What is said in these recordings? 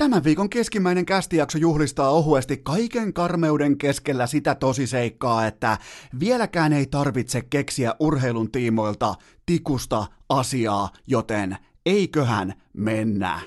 Tämän viikon keskimmäinen kästijakso juhlistaa ohuesti kaiken karmeuden keskellä sitä tosiseikkaa, että vieläkään ei tarvitse keksiä urheilun tiimoilta tikusta asiaa, joten eiköhän mennä.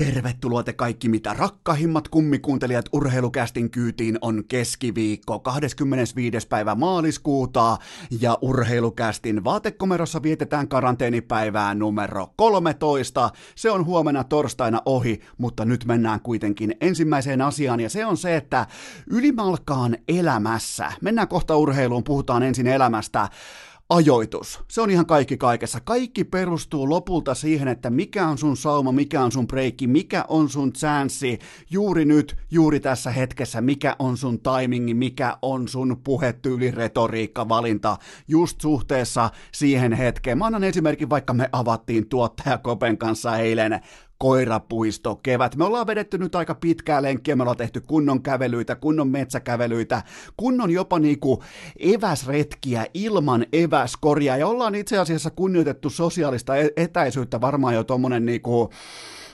Tervetuloa te kaikki mitä rakkahimmat kummikuuntelijat urheilukästin kyytiin on keskiviikko 25. päivä maaliskuuta ja urheilukästin vaatekomerossa vietetään karanteenipäivää numero 13. Se on huomenna torstaina ohi, mutta nyt mennään kuitenkin ensimmäiseen asiaan ja se on se, että ylimalkaan elämässä, mennään kohta urheiluun, puhutaan ensin elämästä, ajoitus. Se on ihan kaikki kaikessa. Kaikki perustuu lopulta siihen, että mikä on sun sauma, mikä on sun breikki, mikä on sun chanssi juuri nyt, juuri tässä hetkessä, mikä on sun timingi, mikä on sun puhetyyli, retoriikka, valinta just suhteessa siihen hetkeen. Mä annan esimerkin, vaikka me avattiin tuottaja Kopen kanssa eilen koirapuisto kevät. Me ollaan vedetty nyt aika pitkää lenkkiä, me ollaan tehty kunnon kävelyitä, kunnon metsäkävelyitä, kunnon jopa niinku eväsretkiä ilman eväskoria ja ollaan itse asiassa kunnioitettu sosiaalista e- etäisyyttä varmaan jo tommonen niinku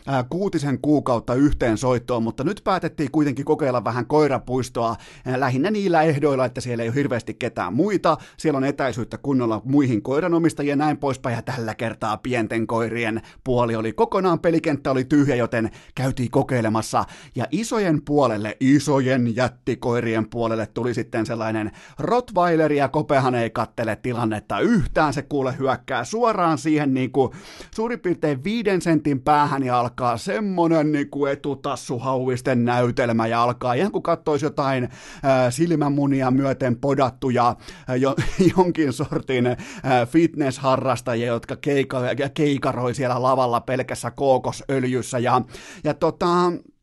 ää, kuutisen kuukautta yhteen soittoon, mutta nyt päätettiin kuitenkin kokeilla vähän koirapuistoa. Ää, lähinnä niillä ehdoilla, että siellä ei ole hirveästi ketään muita, siellä on etäisyyttä kunnolla muihin koiranomistajien ja näin poispäin, ja tällä kertaa pienten koirien puoli oli kokonaan, pelikenttä oli tyhjä, joten käytiin kokeilemassa, ja isojen puolelle, isojen jättikoirien puolelle tuli sitten sellainen Rottweiler, ja Kopehan ei kattele tilannetta yhtään, se kuule hyökkää suoraan siihen niin kuin suurin piirtein viiden sentin päähän ja alkaa alkaa semmonen niinku etutassuhauisten näytelmä ja alkaa ihan kuin kattoisi jotain ää, silmämunia myöten podattuja ää, jo, jonkin sortin ää, fitnessharrastajia, jotka keika, keikaroi siellä lavalla pelkässä kookosöljyssä ja, ja tota, Äh,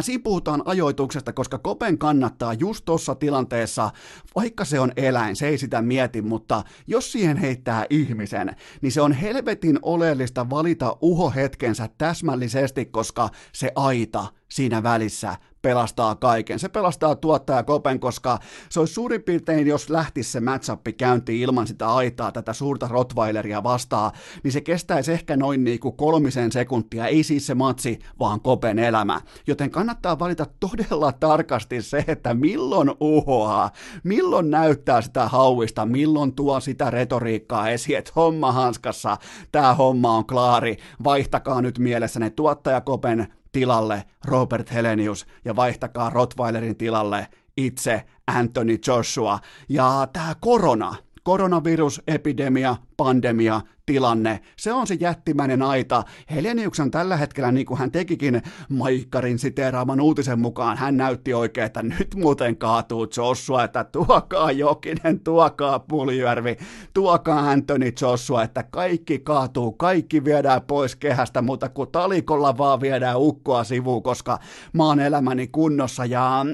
siinä puhutaan ajoituksesta, koska Kopen kannattaa just tuossa tilanteessa, vaikka se on eläin, se ei sitä mieti, mutta jos siihen heittää ihmisen, niin se on helvetin oleellista valita uho hetkensä täsmällisesti, koska se aita siinä välissä pelastaa kaiken. Se pelastaa tuottaja Kopen, koska se olisi suurin piirtein, jos lähtisi se matchup käyntiin ilman sitä aitaa tätä suurta Rottweileria vastaan, niin se kestäisi ehkä noin niin kuin kolmisen sekuntia, ei siis se matsi, vaan Kopen elämä. Joten kannattaa valita todella tarkasti se, että milloin uhoaa, milloin näyttää sitä hauista, milloin tuo sitä retoriikkaa esiin, että homma hanskassa, tämä homma on klaari, vaihtakaa nyt mielessä ne tuottaja Kopen tilalle Robert Helenius ja vaihtakaa Rottweilerin tilalle itse Anthony Joshua. Ja tämä korona, koronavirusepidemia, pandemia, tilanne. Se on se jättimäinen aita. Helenius on tällä hetkellä, niin kuin hän tekikin Maikkarin siteeraaman uutisen mukaan, hän näytti oikein, että nyt muuten kaatuu Joshua, että tuokaa Jokinen, tuokaa Puljärvi, tuokaa Anthony Joshua, että kaikki kaatuu, kaikki viedään pois kehästä, mutta kun talikolla vaan viedään ukkoa sivuun, koska mä oon elämäni kunnossa ja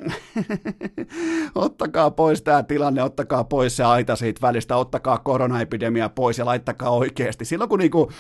ottakaa pois tämä tilanne, ottakaa pois se aita siitä välistä, ottakaa koronaepidemia pois ja laittakaa oikeasti. Silloin kun niinku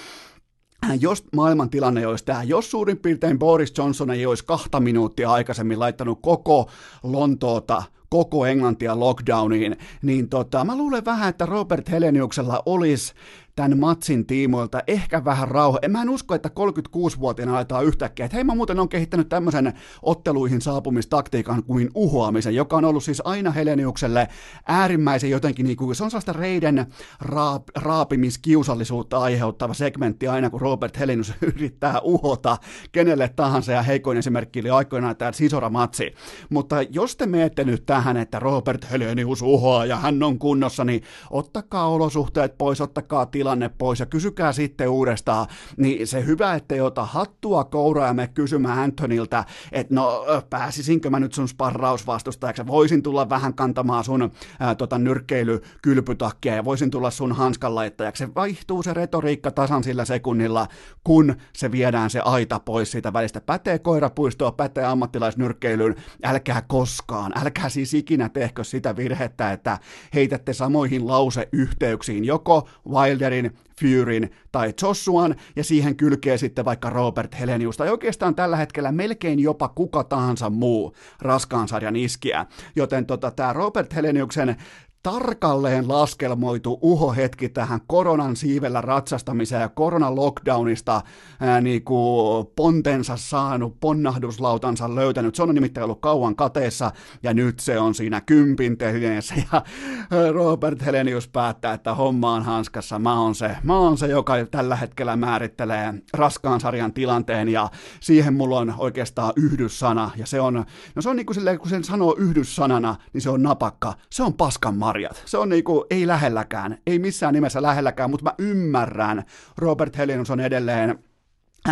jos maailman tilanne olisi tämä, jos suurin piirtein Boris Johnson ei olisi kahta minuuttia aikaisemmin laittanut koko Lontoota koko Englantia lockdowniin, niin tota, mä luulen vähän, että Robert Heleniuksella olisi tämän matsin tiimoilta ehkä vähän rauha. En mä en usko, että 36-vuotiaana aletaan yhtäkkiä, että hei mä muuten on kehittänyt tämmöisen otteluihin saapumistaktiikan kuin uhoamisen, joka on ollut siis aina Heleniukselle äärimmäisen jotenkin, niin kuin, se on sellaista reiden raap, raapimiskiusallisuutta aiheuttava segmentti aina, kun Robert Helenius yrittää uhota kenelle tahansa, ja heikoin esimerkki oli aikoinaan tämä Sisora-matsi. Mutta jos te menette nyt tähän, että Robert Helenius uhoaa ja hän on kunnossa, niin ottakaa olosuhteet pois, ottakaa tila tilanne pois ja kysykää sitten uudestaan, niin se hyvä, ettei ota hattua kouraa ja me kysymään Antonilta, että no pääsisinkö mä nyt sun sparrausvastustajaksi, voisin tulla vähän kantamaan sun ää, tota, nyrkkeilykylpytakkia ja voisin tulla sun hanskanlaittajaksi. Se vaihtuu se retoriikka tasan sillä sekunnilla, kun se viedään se aita pois siitä välistä. Pätee koirapuistoa, pätee ammattilaisnyrkkeilyyn, älkää koskaan, älkää siis ikinä tehkö sitä virhettä, että heitätte samoihin lauseyhteyksiin joko Wilderin, Furyn tai Joshuan, ja siihen kylkee sitten vaikka Robert Helenius, tai oikeastaan tällä hetkellä melkein jopa kuka tahansa muu raskaan sarjan iskiä. Joten tota, tämä Robert Heleniuksen tarkalleen laskelmoitu uhohetki tähän koronan siivellä ratsastamiseen ja koronan lockdownista ää, niinku pontensa saanut, ponnahduslautansa löytänyt. Se on nimittäin ollut kauan kateessa ja nyt se on siinä kympin ja Robert Helenius päättää, että homma on hanskassa. Mä oon se, mä oon se, joka tällä hetkellä määrittelee raskaan sarjan tilanteen ja siihen mulla on oikeastaan yhdyssana ja se on, no se on niinku silleen, kun sen sanoo yhdyssanana, niin se on napakka. Se on paskan mar marjat. Se on niinku, ei lähelläkään, ei missään nimessä lähelläkään, mutta mä ymmärrän, Robert Helinus on edelleen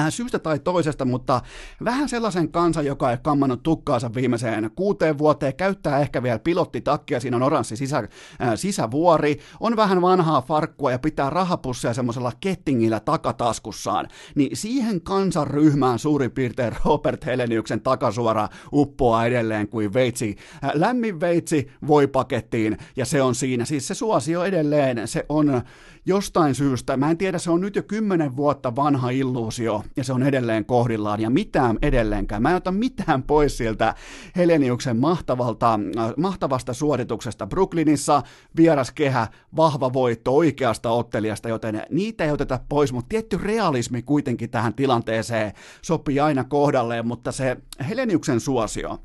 syystä tai toisesta, mutta vähän sellaisen kansan, joka ei kammannut tukkaansa viimeiseen kuuteen vuoteen, käyttää ehkä vielä pilottitakkia, siinä on oranssi sisä, äh, sisävuori, on vähän vanhaa farkkua ja pitää rahapusseja semmoisella kettingillä takataskussaan, niin siihen kansanryhmään suurin piirtein Robert Heleniuksen takasuora uppoaa edelleen kuin veitsi, äh, lämmin veitsi voi pakettiin ja se on siinä, siis se suosio edelleen, se on jostain syystä, mä en tiedä, se on nyt jo kymmenen vuotta vanha illuusio, ja se on edelleen kohdillaan, ja mitään edelleenkään. Mä en ota mitään pois sieltä Heleniuksen mahtavalta, äh, mahtavasta suorituksesta Brooklynissa, vieras kehä, vahva voitto oikeasta ottelijasta, joten niitä ei oteta pois, mutta tietty realismi kuitenkin tähän tilanteeseen sopii aina kohdalleen, mutta se Heleniuksen suosio,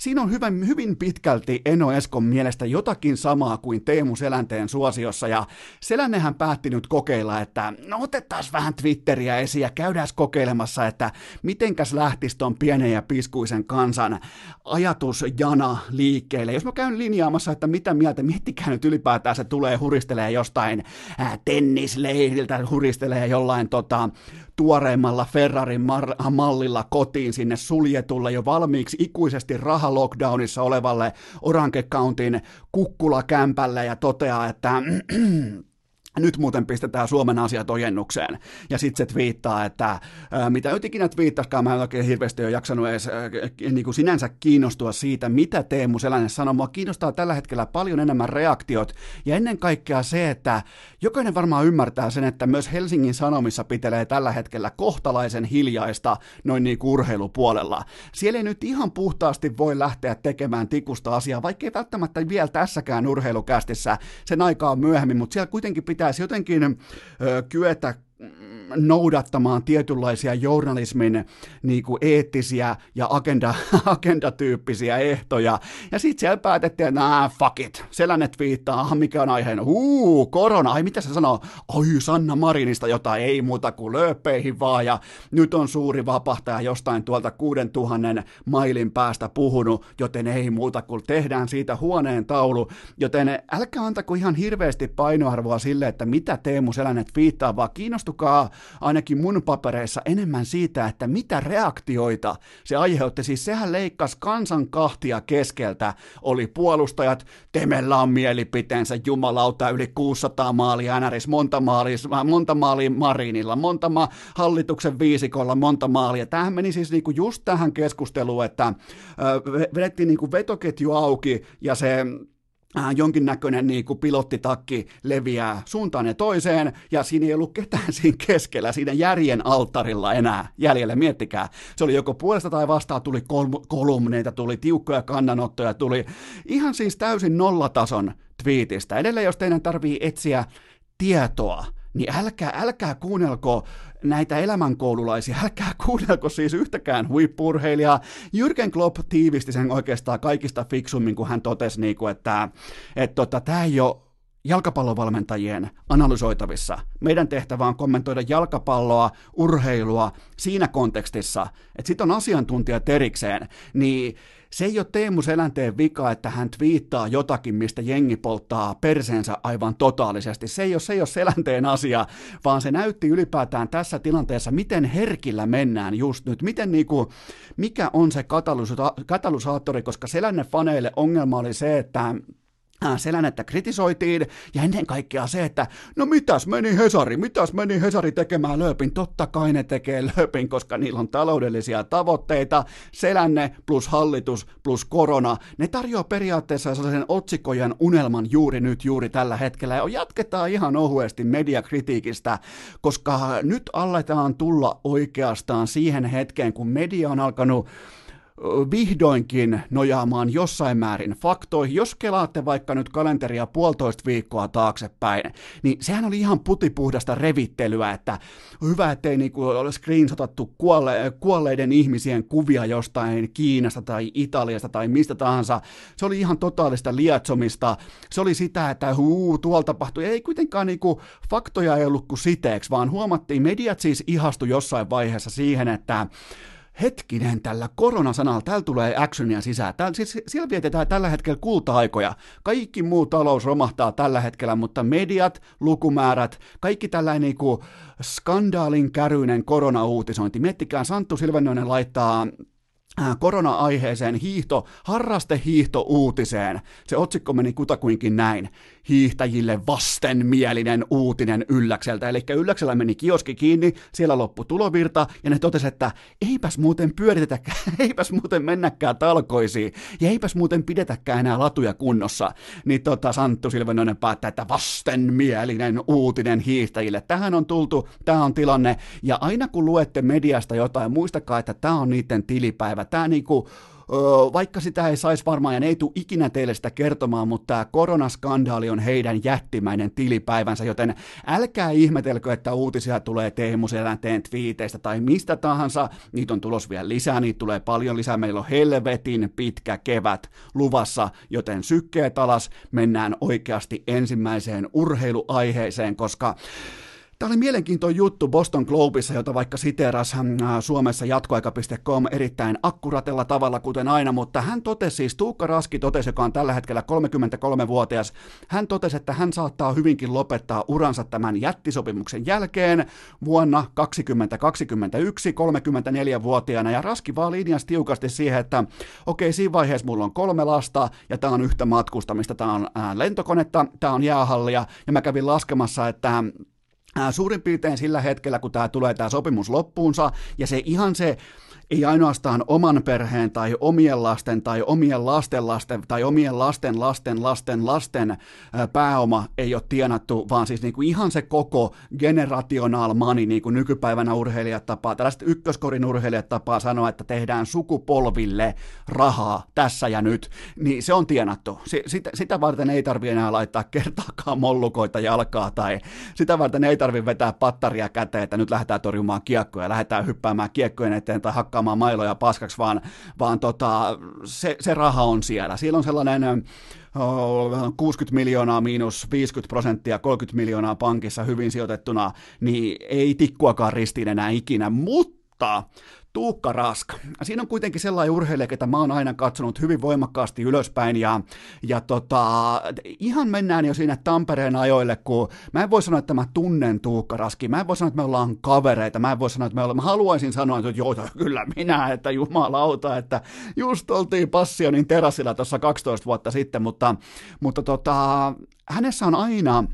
Siinä on hyvä, hyvin pitkälti Eno Eskon mielestä jotakin samaa kuin Teemu Selänteen suosiossa, ja Selännehän päätti nyt kokeilla, että no otetaan vähän Twitteriä esiin ja käydään kokeilemassa, että mitenkäs lähtisi ton pienen ja piskuisen kansan ajatusjana liikkeelle. Jos mä käyn linjaamassa, että mitä mieltä, miettikää nyt ylipäätään se tulee huristelee jostain tennisleiriltä, huristelee jollain tota, tuoreimmalla Ferrarin mar- mallilla kotiin sinne suljetulle jo valmiiksi ikuisesti rahalockdownissa olevalle Orange Countin kukkulakämpälle ja toteaa, että nyt muuten pistetään Suomen asiat ojennukseen. Ja sitten se twiittaa, että mitä nyt ikinä twiittaskaan, mä en oikein hirveästi ole jaksanut edes niin kuin sinänsä kiinnostua siitä, mitä Teemu Selänen sanoo. Mua kiinnostaa tällä hetkellä paljon enemmän reaktiot ja ennen kaikkea se, että jokainen varmaan ymmärtää sen, että myös Helsingin Sanomissa pitelee tällä hetkellä kohtalaisen hiljaista noin niin urheilupuolella. Siellä ei nyt ihan puhtaasti voi lähteä tekemään tikusta asiaa, vaikka ei välttämättä vielä tässäkään urheilukästissä sen aikaa myöhemmin, mutta siellä kuitenkin pitää pitäisi jotenkin kyetä noudattamaan tietynlaisia journalismin niin kuin eettisiä ja agenda, agendatyyppisiä ehtoja. Ja sitten siellä päätettiin, että nah, fuck it. Selänne viittaa, mikä on aiheen. Huu, korona. Ai mitä se sanoo? Oi, Sanna Marinista jota ei muuta kuin lööpeihin vaan. Ja nyt on suuri vapahtaja jostain tuolta 6000 mailin päästä puhunut, joten ei muuta kuin tehdään siitä huoneen taulu. Joten älkää antako ihan hirveästi painoarvoa sille, että mitä Teemu Selänne viittaa, vaan kiinnostukaa ainakin mun papereissa enemmän siitä, että mitä reaktioita se aiheutti. Siis sehän leikkasi kansan kahtia keskeltä. Oli puolustajat, Temellä on mielipiteensä, jumalauta, yli 600 maalia NRS, monta maalia, monta maalia Marinilla, monta ma- hallituksen viisikolla, monta maalia. Tämähän meni siis niinku just tähän keskusteluun, että äh, vedettiin niinku vetoketju auki ja se jonkinnäköinen niin kuin pilottitakki leviää suuntaan ja toiseen, ja siinä ei ollut ketään siinä keskellä, siinä järjen alttarilla enää jäljellä, miettikää. Se oli joko puolesta tai vastaan, tuli kol- kolumneita, tuli tiukkoja kannanottoja, tuli ihan siis täysin nollatason twiitistä. Edelleen, jos teidän tarvii etsiä tietoa, niin älkää, älkää kuunnelko näitä elämänkoululaisia, älkää kuunnelko siis yhtäkään huippurheilijaa. Jürgen Klopp tiivisti sen oikeastaan kaikista fiksummin, kun hän totesi, niin kuin, että, että tota, tämä ei ole jalkapallovalmentajien analysoitavissa. Meidän tehtävä on kommentoida jalkapalloa, urheilua siinä kontekstissa, että sitten on asiantuntijat erikseen, niin se ei ole Teemu Selänteen vika, että hän twiittaa jotakin, mistä jengi polttaa perseensä aivan totaalisesti. Se ei ole, se ei ole Selänteen asia, vaan se näytti ylipäätään tässä tilanteessa, miten herkillä mennään just nyt, miten niinku, mikä on se katalysa- katalysaattori, koska Selänne faneille ongelma oli se, että Selänettä kritisoitiin, ja ennen kaikkea se, että no mitäs meni Hesari, mitäs meni Hesari tekemään lööpin, totta kai ne tekee lööpin, koska niillä on taloudellisia tavoitteita, Selänne plus hallitus plus korona, ne tarjoaa periaatteessa sellaisen otsikojen unelman juuri nyt, juuri tällä hetkellä, ja jatketaan ihan ohuesti mediakritiikistä, koska nyt aletaan tulla oikeastaan siihen hetkeen, kun media on alkanut vihdoinkin nojaamaan jossain määrin faktoihin. Jos kelaatte vaikka nyt kalenteria puolitoista viikkoa taaksepäin, niin sehän oli ihan putipuhdasta revittelyä, että hyvä, ettei niinku ole screenshotattu kuolle, kuolleiden ihmisien kuvia jostain Kiinasta tai Italiasta tai mistä tahansa. Se oli ihan totaalista liatsomista. Se oli sitä, että huu, tuolla tapahtui. Ei kuitenkaan niinku, faktoja ei ollut kuin siteeksi, vaan huomattiin, mediat siis ihastu jossain vaiheessa siihen, että hetkinen, tällä koronasanalla, täällä tulee actionia sisään. Täällä, siis, siellä vietetään tällä hetkellä kulta-aikoja. Kaikki muu talous romahtaa tällä hetkellä, mutta mediat, lukumäärät, kaikki tällainen niin kuin skandaalin käryinen korona-uutisointi. Miettikää, Santtu Silvennoinen laittaa Äh, korona-aiheeseen hiihto, harrastehiihto-uutiseen. Se otsikko meni kutakuinkin näin. Hiihtäjille vastenmielinen uutinen Ylläkseltä. Eli Ylläksellä meni kioski kiinni, siellä loppu tulovirta, ja ne totesi, että eipäs muuten pyöritetäkään, eipäs muuten mennäkään talkoisiin, ja eipäs muuten pidetäkään enää latuja kunnossa. Niin tota, Santtu Silvenoinen päättää, että vastenmielinen uutinen hiihtäjille. Tähän on tultu, tämä on tilanne, ja aina kun luette mediasta jotain, muistakaa, että tämä on niiden tilipäivä Tämä niinku, vaikka sitä ei saisi varmaan, ja ne ei tule ikinä teille sitä kertomaan, mutta tämä koronaskandaali on heidän jättimäinen tilipäivänsä, joten älkää ihmetelkö, että uutisia tulee Teemu Selänteen twiiteistä tai mistä tahansa, niitä on tulos vielä lisää, niitä tulee paljon lisää, meillä on helvetin pitkä kevät luvassa, joten sykkeet alas, mennään oikeasti ensimmäiseen urheiluaiheeseen, koska Tämä oli mielenkiintoinen juttu Boston Globeissa, jota vaikka siteeras äh, Suomessa jatkoaika.com erittäin akkuratella tavalla, kuten aina, mutta hän totesi siis, Tuukka Raski totesi, joka on tällä hetkellä 33-vuotias, hän totesi, että hän saattaa hyvinkin lopettaa uransa tämän jättisopimuksen jälkeen vuonna 2021 34-vuotiaana, ja Raski vaan linjasi tiukasti siihen, että okei, okay, siinä vaiheessa mulla on kolme lasta, ja tämä on yhtä matkustamista, tämä on äh, lentokonetta, tämä on jäähallia, ja mä kävin laskemassa, että suurin piirtein sillä hetkellä, kun tämä tulee tämä sopimus loppuunsa, ja se ihan se ei ainoastaan oman perheen tai omien lasten tai omien lasten lasten tai omien lasten lasten lasten lasten pääoma ei ole tienattu, vaan siis niin kuin ihan se koko generational money, niin kuin nykypäivänä urheilijat tapaa, tällaiset ykköskorin urheilijat tapaa sanoa, että tehdään sukupolville rahaa tässä ja nyt, niin se on tienattu. Sitä, varten ei tarvi enää laittaa kertaakaan mollukoita jalkaa tai sitä varten ei tarvi vetää pattaria käteen, että nyt lähdetään torjumaan kiekkoja, lähdetään hyppäämään kiekkojen eteen tai hakkaamaan hakkaamaan mailoja paskaksi, vaan, vaan tota, se, se raha on siellä. Siellä on sellainen 60 miljoonaa miinus 50 prosenttia, 30 miljoonaa pankissa hyvin sijoitettuna, niin ei tikkuakaan ristiin enää ikinä, mutta Tuukka Raska. Siinä on kuitenkin sellainen urheilija, että mä oon aina katsonut hyvin voimakkaasti ylöspäin ja, ja tota, ihan mennään jo siinä Tampereen ajoille, kun mä en voi sanoa, että mä tunnen Tuukka Raski, mä en voi sanoa, että me ollaan kavereita, mä en voi sanoa, että me ollaan, mä haluaisin sanoa, että joo, kyllä minä, että jumalauta, että just oltiin Passionin terassilla tuossa 12 vuotta sitten, mutta, mutta tota, hänessä on aina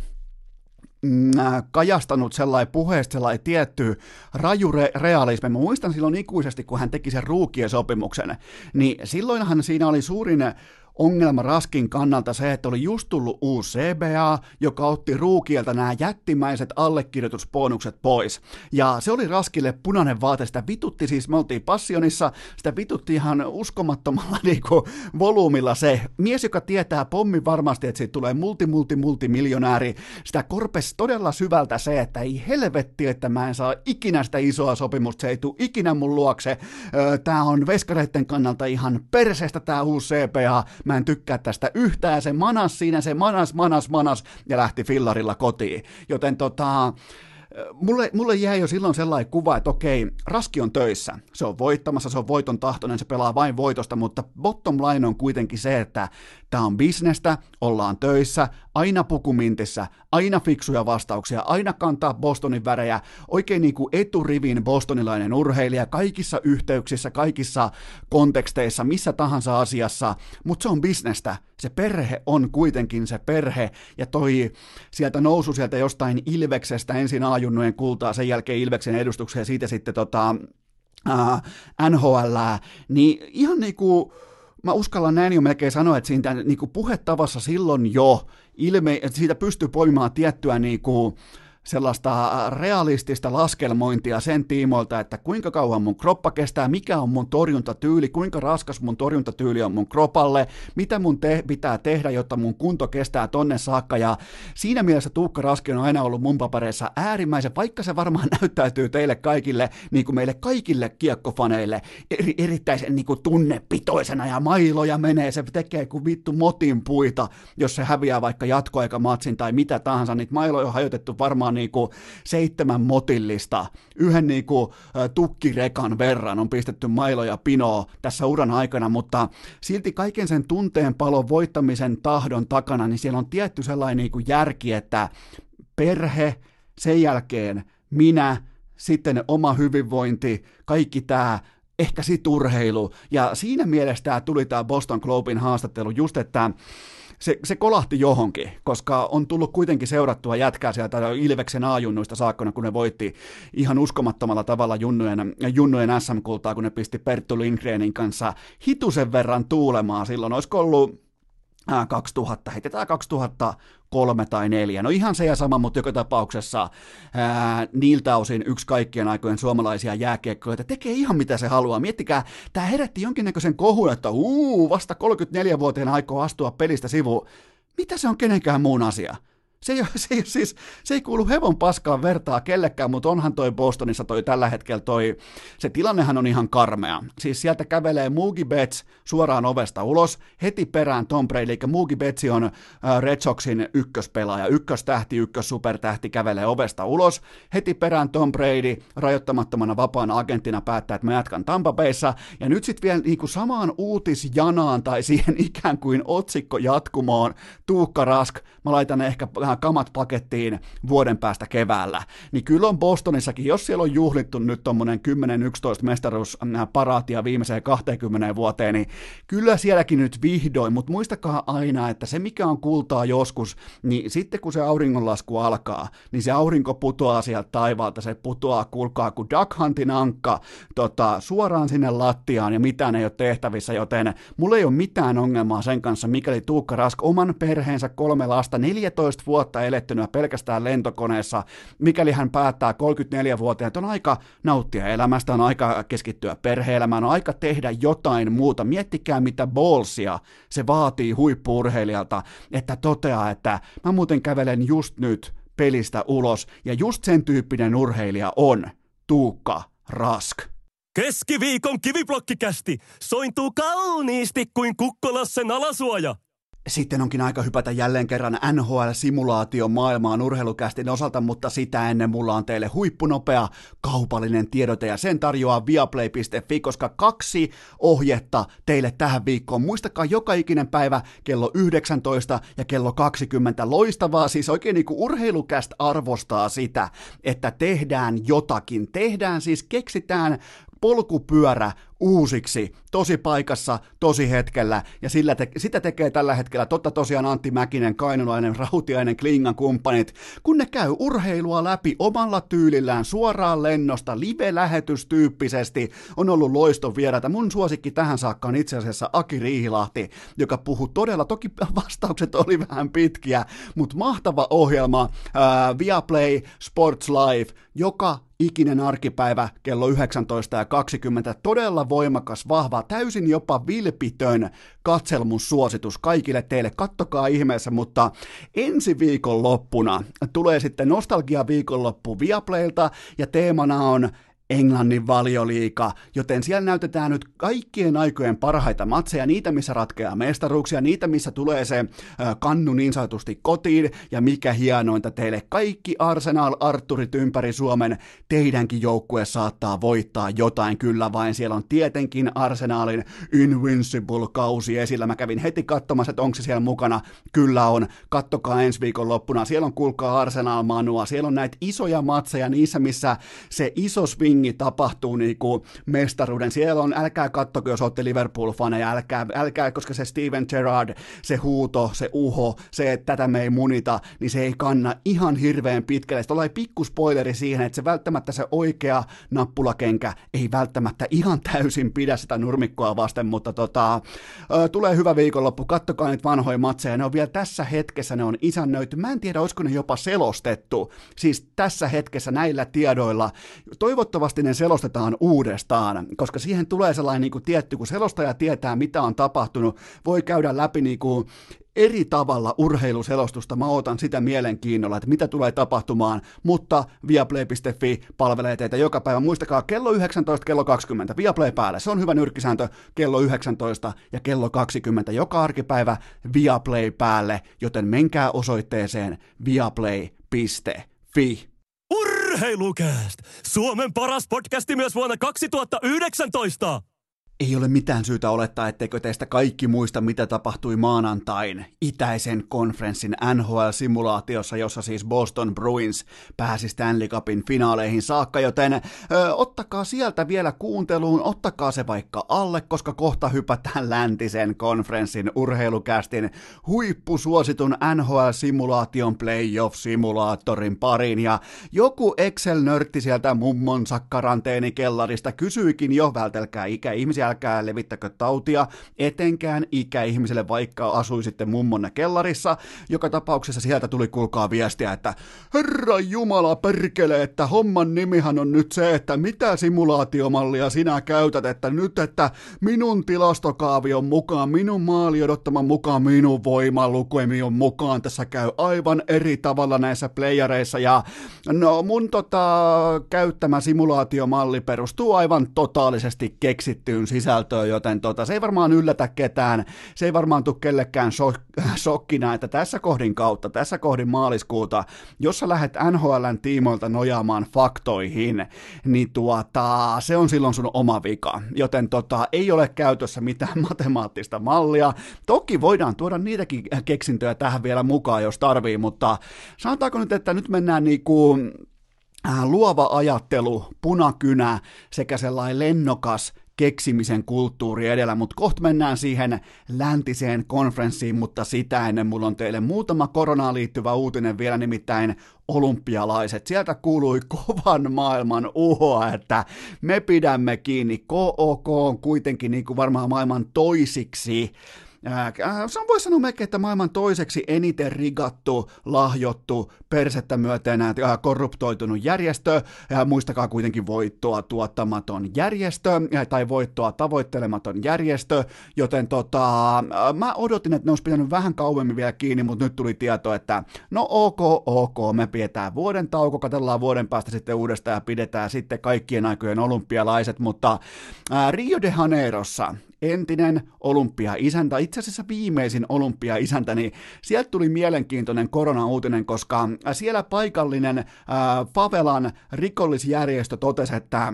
kajastanut sellainen puheesta sellainen tietty raju re- realismi. Mä muistan silloin ikuisesti, kun hän teki sen ruukien sopimuksen, niin silloinhan siinä oli suurin ongelma Raskin kannalta se, että oli just tullut uusi CBA, joka otti ruukielta nämä jättimäiset allekirjoitusbonukset pois. Ja se oli Raskille punainen vaate, sitä vitutti siis, me oltiin passionissa, sitä vitutti ihan uskomattomalla niinku, volyymilla se mies, joka tietää pommi varmasti, että siitä tulee multi, multi, multimiljonääri, sitä korpesi todella syvältä se, että ei helvetti, että mä en saa ikinä sitä isoa sopimusta, se ei tule ikinä mun luokse, tää on veskareiden kannalta ihan perseestä tää uusi CPA, mä en tykkää tästä yhtään, se manas siinä, se manas, manas, manas, ja lähti fillarilla kotiin. Joten tota, mulle, mulle jäi jo silloin sellainen kuva, että okei, Raski on töissä, se on voittamassa, se on voiton tahtoinen, se pelaa vain voitosta, mutta bottom line on kuitenkin se, että tämä on bisnestä, ollaan töissä, aina pukumintissä, aina fiksuja vastauksia, aina kantaa Bostonin värejä, oikein niin kuin eturivin bostonilainen urheilija kaikissa yhteyksissä, kaikissa konteksteissa, missä tahansa asiassa, mutta se on bisnestä, se perhe on kuitenkin se perhe, ja toi sieltä nousu sieltä jostain Ilveksestä ensin ajunnojen kultaa, sen jälkeen Ilveksen edustukseen ja siitä sitten tota, äh, NHL, niin ihan niinku, mä uskallan näin jo melkein sanoa, että siitä niinku puhetavassa silloin jo ilme, että siitä pystyy poimimaan tiettyä niinku, sellaista realistista laskelmointia sen tiimoilta, että kuinka kauan mun kroppa kestää, mikä on mun torjuntatyyli, kuinka raskas mun torjuntatyyli on mun kropalle, mitä mun te- pitää tehdä, jotta mun kunto kestää tonne saakka. Ja siinä mielessä Tuukka Raski on aina ollut mun papereissa äärimmäisen, vaikka se varmaan näyttäytyy teille kaikille, niin kuin meille kaikille kiekkofaneille, eri, erittäin niin kuin tunnepitoisena ja mailoja menee, se tekee kuin vittu motin puita, jos se häviää vaikka jatkoaikamatsin tai mitä tahansa, niitä mailoja on hajotettu varmaan niinku seitsemän motillista, yhden niinku tukkirekan verran on pistetty mailoja pinoa tässä uran aikana, mutta silti kaiken sen tunteen palon voittamisen tahdon takana, niin siellä on tietty sellainen niinku järki, että perhe, sen jälkeen minä, sitten oma hyvinvointi, kaikki tämä, ehkä sit urheilu. Ja siinä mielessä tämä tuli tämä Boston Globin haastattelu just, että se, se kolahti johonkin, koska on tullut kuitenkin seurattua jätkää sieltä Ilveksen A-junnuista saakkona, kun ne voitti ihan uskomattomalla tavalla junnujen, junnujen SM-kultaa, kun ne pisti Perttu Lindgrenin kanssa hitusen verran tuulemaan silloin. Olisiko ollut 2000, heitetään 2003 tai 4. No ihan se ja sama, mutta joka tapauksessa ää, niiltä osin yksi kaikkien aikojen suomalaisia jääkiekkoja, tekee ihan mitä se haluaa. Miettikää, tämä herätti jonkinnäköisen kohun, että uu, vasta 34-vuotiaana aikoo astua pelistä sivuun. Mitä se on kenenkään muun asia? Se ei, se, ei, siis, se ei kuulu hevon paskaan vertaa kellekään, mutta onhan toi Bostonissa toi tällä hetkellä toi, se tilannehan on ihan karmea. Siis sieltä kävelee Moogie Betts suoraan ovesta ulos, heti perään Tom Brady, eli Moogie Betts on Red Soxin ykköspelaaja, ykköstähti, ykkössupertähti kävelee ovesta ulos, heti perään Tom Brady rajoittamattomana vapaana agenttina päättää, että mä jatkan Tampa Bayssa, ja nyt sitten vielä niin kuin samaan uutisjanaan tai siihen ikään kuin otsikko jatkumoon, Tuukka Rask, mä laitan ehkä kamat pakettiin vuoden päästä keväällä, niin kyllä on Bostonissakin, jos siellä on juhlittu nyt tuommoinen 10-11 mestaruusparaatia viimeiseen 20 vuoteen, niin kyllä sielläkin nyt vihdoin, mutta muistakaa aina, että se mikä on kultaa joskus, niin sitten kun se auringonlasku alkaa, niin se aurinko putoaa sieltä taivaalta, se putoaa, kuulkaa, kuin Duck Huntin ankka tota, suoraan sinne lattiaan ja mitään ei ole tehtävissä, joten mulla ei ole mitään ongelmaa sen kanssa, mikäli Tuukka Rask oman perheensä kolme lasta, 14 vuotta vuotta elettynyt pelkästään lentokoneessa, mikäli hän päättää 34-vuotiaana, että on aika nauttia elämästä, on aika keskittyä perheelämään, on aika tehdä jotain muuta. Miettikää, mitä ballsia se vaatii huippuurheilijalta, että toteaa, että mä muuten kävelen just nyt pelistä ulos, ja just sen tyyppinen urheilija on Tuukka Rask. Keskiviikon kiviblokkikästi sointuu kauniisti kuin kukkolassen alasuoja. Sitten onkin aika hypätä jälleen kerran NHL-simulaation maailmaan urheilukästin osalta, mutta sitä ennen mulla on teille huippunopea kaupallinen tiedote ja sen tarjoaa viaplay.fi, koska kaksi ohjetta teille tähän viikkoon. Muistakaa joka ikinen päivä kello 19 ja kello 20. Loistavaa, siis oikein niin kuin urheilukäst arvostaa sitä, että tehdään jotakin. Tehdään siis, keksitään polkupyörä uusiksi, tosi paikassa, tosi hetkellä, ja sillä te- sitä tekee tällä hetkellä totta tosiaan Antti Mäkinen, Kainulainen, Rautiainen, Klingan kumppanit, kun ne käy urheilua läpi omalla tyylillään, suoraan lennosta, live-lähetystyyppisesti, on ollut loiston vieraita. Mun suosikki tähän saakka on itse asiassa Aki Riihilahti, joka puhuu todella, toki vastaukset oli vähän pitkiä, mutta mahtava ohjelma, ää, Viaplay Sports Live, joka ikinen arkipäivä kello 19 ja 20. Todella voimakas, vahva, täysin jopa vilpitön katselmussuositus kaikille teille. Kattokaa ihmeessä, mutta ensi viikon loppuna tulee sitten nostalgia viikonloppu Viaplaylta ja teemana on Englannin valioliika, joten siellä näytetään nyt kaikkien aikojen parhaita matseja, niitä missä ratkeaa mestaruuksia, niitä missä tulee se kannu niin sanotusti kotiin, ja mikä hienointa teille kaikki Arsenal Arturit ympäri Suomen, teidänkin joukkue saattaa voittaa jotain, kyllä vain. Siellä on tietenkin Arsenalin Invincible-kausi esillä, mä kävin heti katsomassa, että onko se siellä mukana, kyllä on, kattokaa ensi viikon loppuna, siellä on kuulkaa Arsenal Manua, siellä on näitä isoja matseja niissä, missä se iso swing jengi tapahtuu niin kuin mestaruuden. Siellä on, älkää kattoko, jos olette Liverpool-faneja, älkää, älkää, koska se Steven Gerrard, se huuto, se uho, se, että tätä me ei munita, niin se ei kanna ihan hirveän pitkälle. Sitten ollaan pikku spoileri siihen, että se välttämättä se oikea nappulakenkä ei välttämättä ihan täysin pidä sitä nurmikkoa vasten, mutta tota, tulee hyvä viikonloppu, kattokaa niitä vanhoja matseja, ne on vielä tässä hetkessä, ne on isännöity. Mä en tiedä, olisiko ne jopa selostettu, siis tässä hetkessä näillä tiedoilla. Toivottavasti toivottavasti ne selostetaan uudestaan, koska siihen tulee sellainen niin kuin tietty, kun selostaja tietää, mitä on tapahtunut, voi käydä läpi niin kuin eri tavalla urheiluselostusta. Mä ootan sitä mielenkiinnolla, että mitä tulee tapahtumaan, mutta viaplay.fi palvelee teitä joka päivä. Muistakaa kello 19, kello 20, Viaplay päälle. Se on hyvä nyrkkisääntö kello 19 ja kello 20 joka arkipäivä Viaplay päälle, joten menkää osoitteeseen viaplay.fi. Urheilukääst! Suomen paras podcasti myös vuonna 2019! Ei ole mitään syytä olettaa, etteikö teistä kaikki muista, mitä tapahtui maanantain itäisen konferenssin NHL-simulaatiossa, jossa siis Boston Bruins pääsi Stanley Cupin finaaleihin saakka, joten ö, ottakaa sieltä vielä kuunteluun, ottakaa se vaikka alle, koska kohta hypätään läntisen konferenssin urheilukästin huippusuositun NHL-simulaation playoff-simulaattorin pariin, ja joku Excel-nörtti sieltä mummonsa karanteenikellarista kysyikin jo, vältelkää ikäihmisiä, älkää levittäkö tautia, etenkään ikäihmiselle, vaikka asuisitte mummonne kellarissa. Joka tapauksessa sieltä tuli kulkaa viestiä, että Herra Jumala perkele, että homman nimihan on nyt se, että mitä simulaatiomallia sinä käytät, että nyt, että minun tilastokaavion mukaan, minun maali odottaman mukaan, minun voimalukemion mukaan tässä käy aivan eri tavalla näissä playereissa ja no mun tota, käyttämä simulaatiomalli perustuu aivan totaalisesti keksittyyn sisältöä, joten tota, se ei varmaan yllätä ketään, se ei varmaan tule kellekään so- sokkina, että tässä kohdin kautta, tässä kohdin maaliskuuta, jos sä lähdet NHLn tiimoilta nojaamaan faktoihin, niin tuota, se on silloin sun oma vika, joten tota, ei ole käytössä mitään matemaattista mallia. Toki voidaan tuoda niitäkin keksintöjä tähän vielä mukaan, jos tarvii, mutta sanotaanko nyt, että nyt mennään niinku äh, luova ajattelu, punakynä sekä sellainen lennokas keksimisen kulttuuri edellä, mutta kohta mennään siihen läntiseen konferenssiin, mutta sitä ennen mulla on teille muutama koronaan liittyvä uutinen vielä, nimittäin olympialaiset. Sieltä kuului kovan maailman uhoa, että me pidämme kiinni. KOK on kuitenkin niin kuin varmaan maailman toisiksi se on voisi sanoa melkein, että maailman toiseksi eniten rigattu, lahjottu, persettä myöten korruptoitunut järjestö, ja muistakaa kuitenkin voittoa tuottamaton järjestö, tai voittoa tavoittelematon järjestö, joten tota, mä odotin, että ne olisi pitänyt vähän kauemmin vielä kiinni, mutta nyt tuli tieto, että no ok, ok, me pidetään vuoden tauko, katsellaan vuoden päästä sitten uudestaan ja pidetään sitten kaikkien aikojen olympialaiset, mutta Rio de Janeirossa entinen olympia-isäntä, itse asiassa viimeisin olympia-isäntä, niin sieltä tuli mielenkiintoinen korona-uutinen, koska siellä paikallinen äh, favelan rikollisjärjestö totesi, että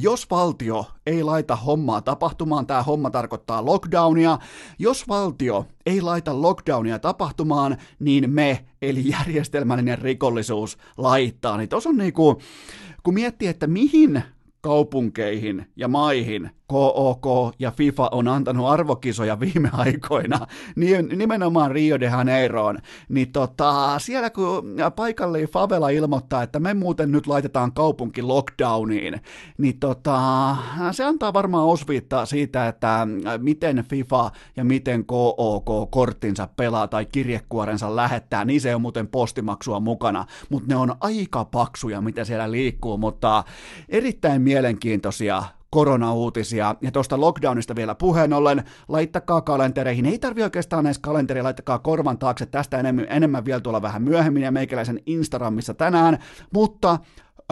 jos valtio ei laita hommaa tapahtumaan, tämä homma tarkoittaa lockdownia, jos valtio ei laita lockdownia tapahtumaan, niin me, eli järjestelmällinen rikollisuus, laittaa. Niin tuossa on niinku, kun miettii, että mihin kaupunkeihin ja maihin KOK ja FIFA on antanut arvokisoja viime aikoina, niin nimenomaan Rio de Janeiroon, niin tota, siellä kun paikalli favela ilmoittaa, että me muuten nyt laitetaan kaupunki lockdowniin, niin tota, se antaa varmaan osviittaa siitä, että miten FIFA ja miten KOK korttinsa pelaa tai kirjekuorensa lähettää, niin se on muuten postimaksua mukana, mutta ne on aika paksuja, mitä siellä liikkuu, mutta erittäin mielenkiintoisia koronauutisia. Ja tuosta lockdownista vielä puheen ollen, laittakaa kalentereihin. Ei tarvi oikeastaan edes kalenteria, laittakaa korvan taakse. Tästä enemmän, enemmän vielä tuolla vähän myöhemmin ja meikäläisen Instagramissa tänään. Mutta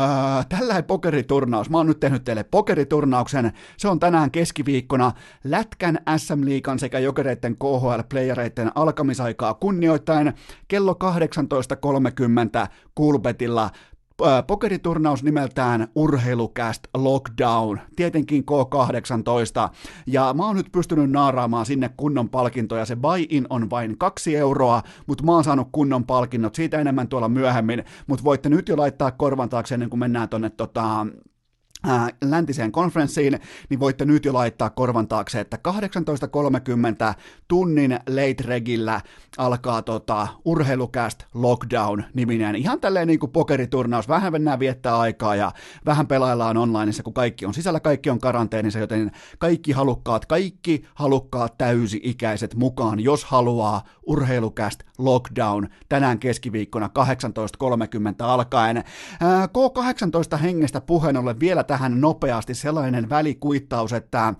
äh, tällä pokeriturnaus, mä oon nyt tehnyt teille pokeriturnauksen, se on tänään keskiviikkona Lätkän SM-liikan sekä jokereiden KHL-playereiden alkamisaikaa kunnioittain kello 18.30 Kulbetilla pokeriturnaus nimeltään Urheilucast Lockdown, tietenkin K18, ja mä oon nyt pystynyt naaraamaan sinne kunnon palkintoja, se buy-in on vain kaksi euroa, mutta mä oon saanut kunnon palkinnot, siitä enemmän tuolla myöhemmin, mutta voitte nyt jo laittaa korvan taakse ennen kuin mennään tonne tota, ää, läntiseen konferenssiin, niin voitte nyt jo laittaa korvan taakse, että 18.30 tunnin late regillä alkaa tota, urheilucast lockdown-niminen. Ihan tälleen niin kuin pokeriturnaus, vähän mennään viettää aikaa ja vähän pelaillaan onlineissa, kun kaikki on sisällä, kaikki on karanteenissa, joten kaikki halukkaat, kaikki halukkaat täysi-ikäiset mukaan, jos haluaa urheilucast lockdown tänään keskiviikkona 18.30 alkaen. Ää, K18 hengestä puheen ollen vielä nopeasti sellainen välikuittaus, että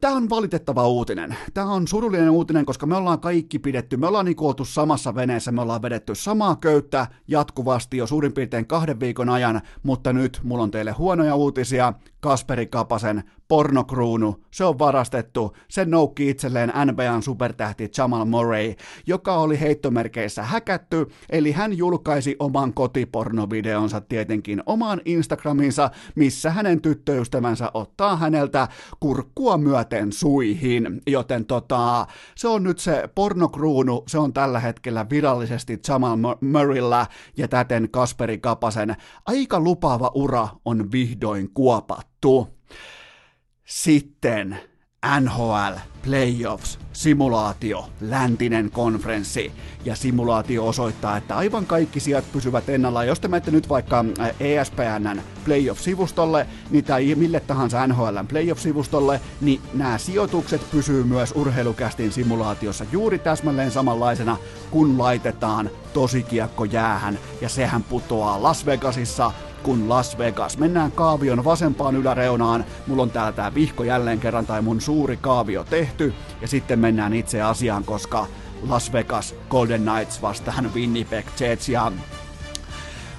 Tämä on valitettava uutinen. Tämä on surullinen uutinen, koska me ollaan kaikki pidetty, me ollaan niin oltu samassa veneessä, me ollaan vedetty samaa köyttä jatkuvasti jo suurin piirtein kahden viikon ajan, mutta nyt mulla on teille huonoja uutisia. Kasperi Kapasen pornokruunu, se on varastettu, sen noukki itselleen NBAn supertähti Jamal Murray, joka oli heittomerkeissä häkätty, eli hän julkaisi oman kotipornovideonsa tietenkin omaan Instagraminsa, missä hänen tyttöystävänsä ottaa häneltä kurkkua myöten suihin, joten tota, se on nyt se pornokruunu, se on tällä hetkellä virallisesti Jamal Murraylla ja täten Kasperi Kapasen. Aika lupaava ura on vihdoin kuopattu. Sitten NHL Playoffs, simulaatio, läntinen konferenssi ja simulaatio osoittaa, että aivan kaikki sijat pysyvät ennalla. Jos te menette nyt vaikka ESPNn Playoff-sivustolle niin tai mille tahansa NHLn Playoff-sivustolle, niin nämä sijoitukset pysyy myös urheilukästin simulaatiossa juuri täsmälleen samanlaisena, kun laitetaan tosikiekko jäähän ja sehän putoaa Las Vegasissa kuin Las Vegas. Mennään kaavion vasempaan yläreunaan. Mulla on täällä tää vihko jälleen kerran tai mun suuri kaavio tehty. Ja sitten mennään itse asiaan, koska Las Vegas Golden Knights vastaan Winnipeg Jets ja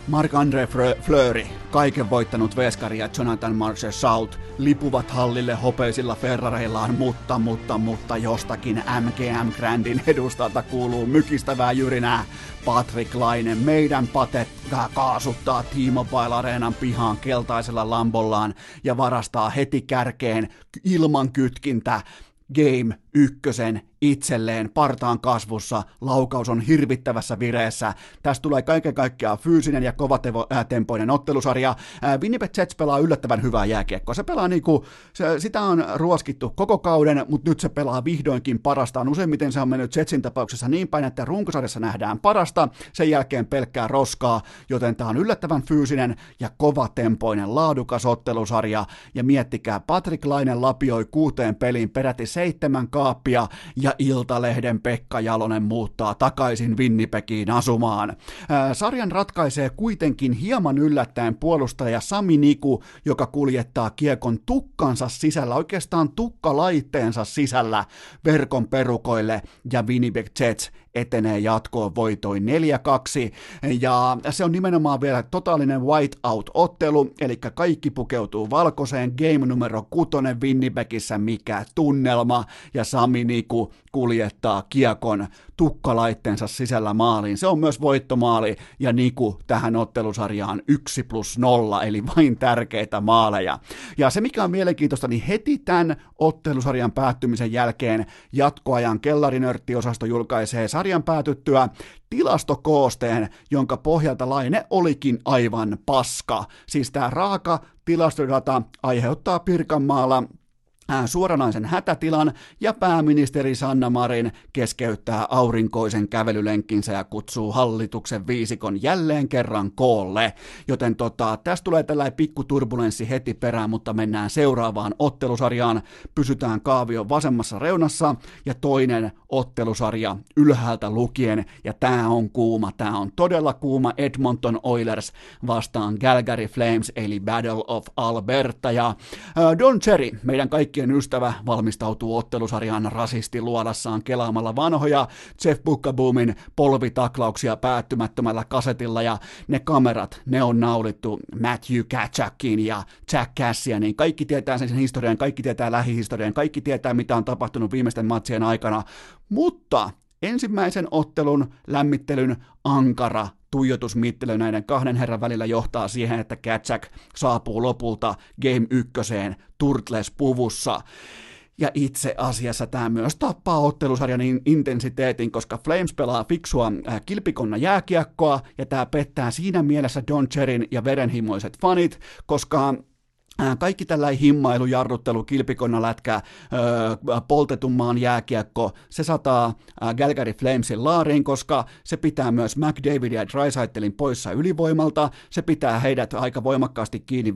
Marc-André Fleury, kaiken voittanut veskari ja Jonathan South lipuvat hallille hopeisilla Ferrareillaan, mutta, mutta, mutta jostakin MGM Grandin edustalta kuuluu mykistävää jyrinää. Patrick Laine, meidän pate kaasuttaa T-Mobile Areenan pihaan keltaisella lambollaan ja varastaa heti kärkeen ilman kytkintä Game ykkösen itselleen partaan kasvussa, laukaus on hirvittävässä vireessä. Tästä tulee kaiken kaikkiaan fyysinen ja kovatempoinen ottelusarja. Winnipeg Jets pelaa yllättävän hyvää jääkiekkoa. Se pelaa niinku, se, sitä on ruoskittu koko kauden, mutta nyt se pelaa vihdoinkin parastaan. Useimmiten se on mennyt Jetsin tapauksessa niin päin, että runkosarjassa nähdään parasta, sen jälkeen pelkkää roskaa, joten tämä on yllättävän fyysinen ja kovatempoinen laadukas ottelusarja. Ja miettikää, Patrick Lainen lapioi kuuteen peliin peräti seitsemän kaappia ja Iltalehden Pekka Jalonen muuttaa takaisin Winnipegiin asumaan. Sarjan ratkaisee kuitenkin hieman yllättäen puolustaja Sami Niku, joka kuljettaa kiekon tukkansa sisällä, oikeastaan tukkalaitteensa sisällä verkon perukoille ja Winnipeg Jets etenee jatkoon voitoin 4-2, ja se on nimenomaan vielä totaalinen whiteout-ottelu, eli kaikki pukeutuu valkoiseen, game numero 6 Winnipegissä, mikä tunnelma, ja Sami Niku kuljettaa kiekon tukkalaitteensa sisällä maaliin. Se on myös voittomaali ja Niku tähän ottelusarjaan 1 plus 0, eli vain tärkeitä maaleja. Ja se mikä on mielenkiintoista, niin heti tämän ottelusarjan päättymisen jälkeen jatkoajan kellarinörttiosasto julkaisee sarjan päätyttyä tilastokoosteen, jonka pohjalta Laine olikin aivan paska. Siis tämä raaka tilastodata aiheuttaa Pirkanmaalla suoranaisen hätätilan ja pääministeri Sanna Marin keskeyttää aurinkoisen kävelylenkkinsä ja kutsuu hallituksen viisikon jälleen kerran koolle. Joten tota, tästä tulee tällainen pikku turbulenssi heti perään, mutta mennään seuraavaan ottelusarjaan. Pysytään kaavion vasemmassa reunassa ja toinen ottelusarja ylhäältä lukien, ja tämä on kuuma, tämä on todella kuuma Edmonton Oilers vastaan Calgary Flames, eli Battle of Alberta, ja Don Cherry, meidän kaikkien ystävä, valmistautuu ottelusarjaan rasistiluodassaan kelaamalla vanhoja Jeff Bukkaboomin polvitaklauksia päättymättömällä kasetilla, ja ne kamerat, ne on naulittu Matthew Kachakin ja Jack niin kaikki tietää sen historian, kaikki tietää lähihistorian, kaikki tietää mitä on tapahtunut viimeisten matsien aikana, mutta ensimmäisen ottelun lämmittelyn ankara tuijotusmittely näiden kahden herran välillä johtaa siihen, että Katsak saapuu lopulta Game ykköseen Turtles-puvussa. Ja itse asiassa tämä myös tappaa ottelusarjan intensiteetin, koska Flames pelaa fiksua äh, kilpikonna jääkiekkoa, ja tämä pettää siinä mielessä Don Cherin ja verenhimoiset fanit, koska kaikki tällä himmailu, jarruttelu, kilpikonna lätkä, poltetun maan jääkiekko, se sataa Galgary Flamesin laariin, koska se pitää myös McDavidia ja Drysaitelin poissa ylivoimalta, se pitää heidät aika voimakkaasti kiinni 5-5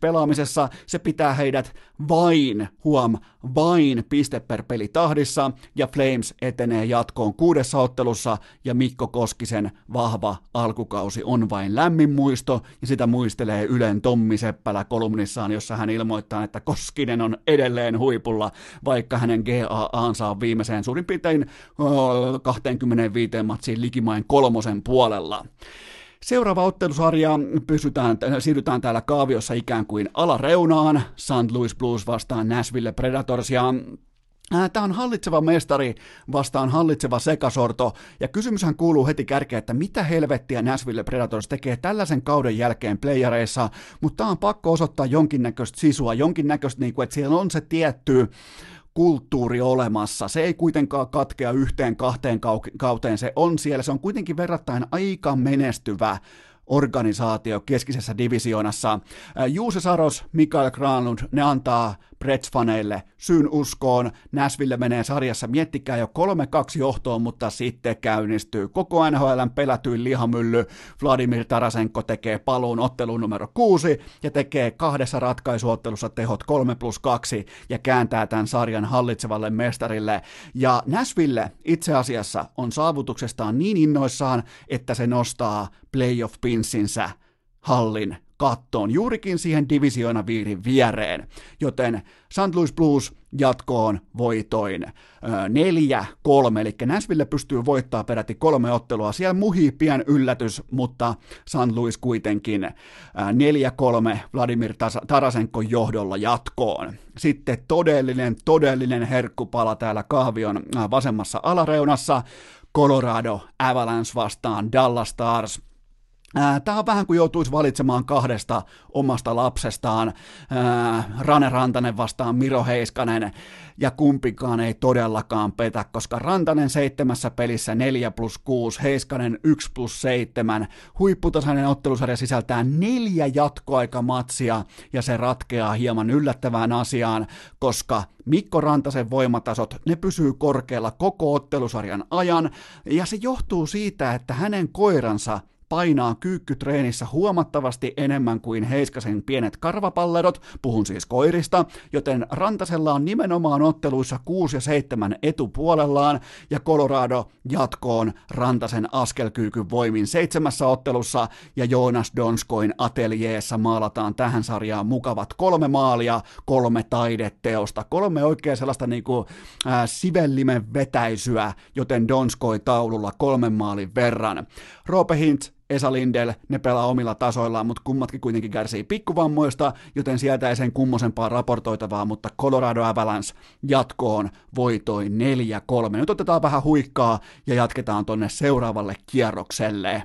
pelaamisessa, se pitää heidät vain, huom, vain piste per peli tahdissa, ja Flames etenee jatkoon kuudessa ottelussa, ja Mikko Koskisen vahva alkukausi on vain lämmin muisto, ja sitä muistelee Ylen Tommi Seppälä kolumnissa kirjassaan, jossa hän ilmoittaa, että Koskinen on edelleen huipulla, vaikka hänen GAAnsa on viimeiseen suurin piirtein 25 matsiin likimain kolmosen puolella. Seuraava ottelusarja pysytään, siirrytään täällä kaaviossa ikään kuin alareunaan. St. Louis Blues vastaan Nashville Predators ja Tämä on hallitseva mestari vastaan hallitseva sekasorto, ja kysymyshän kuuluu heti kärkeen, että mitä helvettiä Nashville Predators tekee tällaisen kauden jälkeen playareissa, mutta on pakko osoittaa jonkinnäköistä sisua, jonkinnäköistä, niin kuin, että siellä on se tietty kulttuuri olemassa. Se ei kuitenkaan katkea yhteen kahteen kauteen, se on siellä, se on kuitenkin verrattain aika menestyvä organisaatio keskisessä divisioonassa. Juuse Saros, Mikael Granlund, ne antaa Preds-faneille syyn uskoon. Nashville menee sarjassa, miettikää jo 3-2 johtoon, mutta sitten käynnistyy koko NHLn pelätyin lihamylly. Vladimir Tarasenko tekee paluun otteluun numero 6 ja tekee kahdessa ratkaisuottelussa tehot 3 plus 2 ja kääntää tämän sarjan hallitsevalle mestarille. Ja Nashville itse asiassa on saavutuksestaan niin innoissaan, että se nostaa playoff-pinsinsä hallin kattoon, juurikin siihen viirin viereen. Joten St. Louis Blues jatkoon voitoin neljä kolme, eli Nashville pystyy voittaa peräti kolme ottelua. Siellä muhii pien yllätys, mutta St. Louis kuitenkin neljä kolme Vladimir Tarasenko johdolla jatkoon. Sitten todellinen, todellinen herkkupala täällä kahvion vasemmassa alareunassa. Colorado Avalanche vastaan Dallas Stars. Tämä on vähän kuin joutuisi valitsemaan kahdesta omasta lapsestaan, Rane Rantanen vastaan Miro Heiskanen, ja kumpikaan ei todellakaan petä, koska Rantanen seitsemässä pelissä 4 plus 6, Heiskanen 1 plus 7, huipputasainen ottelusarja sisältää neljä jatkoaikamatsia, ja se ratkeaa hieman yllättävään asiaan, koska Mikko Rantasen voimatasot, ne pysyy korkealla koko ottelusarjan ajan, ja se johtuu siitä, että hänen koiransa painaa kyykkytreenissä huomattavasti enemmän kuin Heiskasen pienet karvapallerot, puhun siis koirista, joten Rantasella on nimenomaan otteluissa 6 ja 7 etupuolellaan, ja Colorado jatkoon Rantasen askelkyykyn voimin seitsemässä ottelussa, ja Joonas Donskoin ateljeessa maalataan tähän sarjaan mukavat kolme maalia, kolme taideteosta, kolme oikein sellaista niinku, äh, sivellimen vetäisyä, joten Donskoi taululla kolmen maalin verran. Roope Hintz Esa Lindel, ne pelaa omilla tasoillaan, mutta kummatkin kuitenkin kärsii pikkuvammoista, joten sieltä ei sen kummosempaa raportoitavaa, mutta Colorado Avalanche jatkoon voitoi 4-3. Nyt otetaan vähän huikkaa ja jatketaan tonne seuraavalle kierrokselle.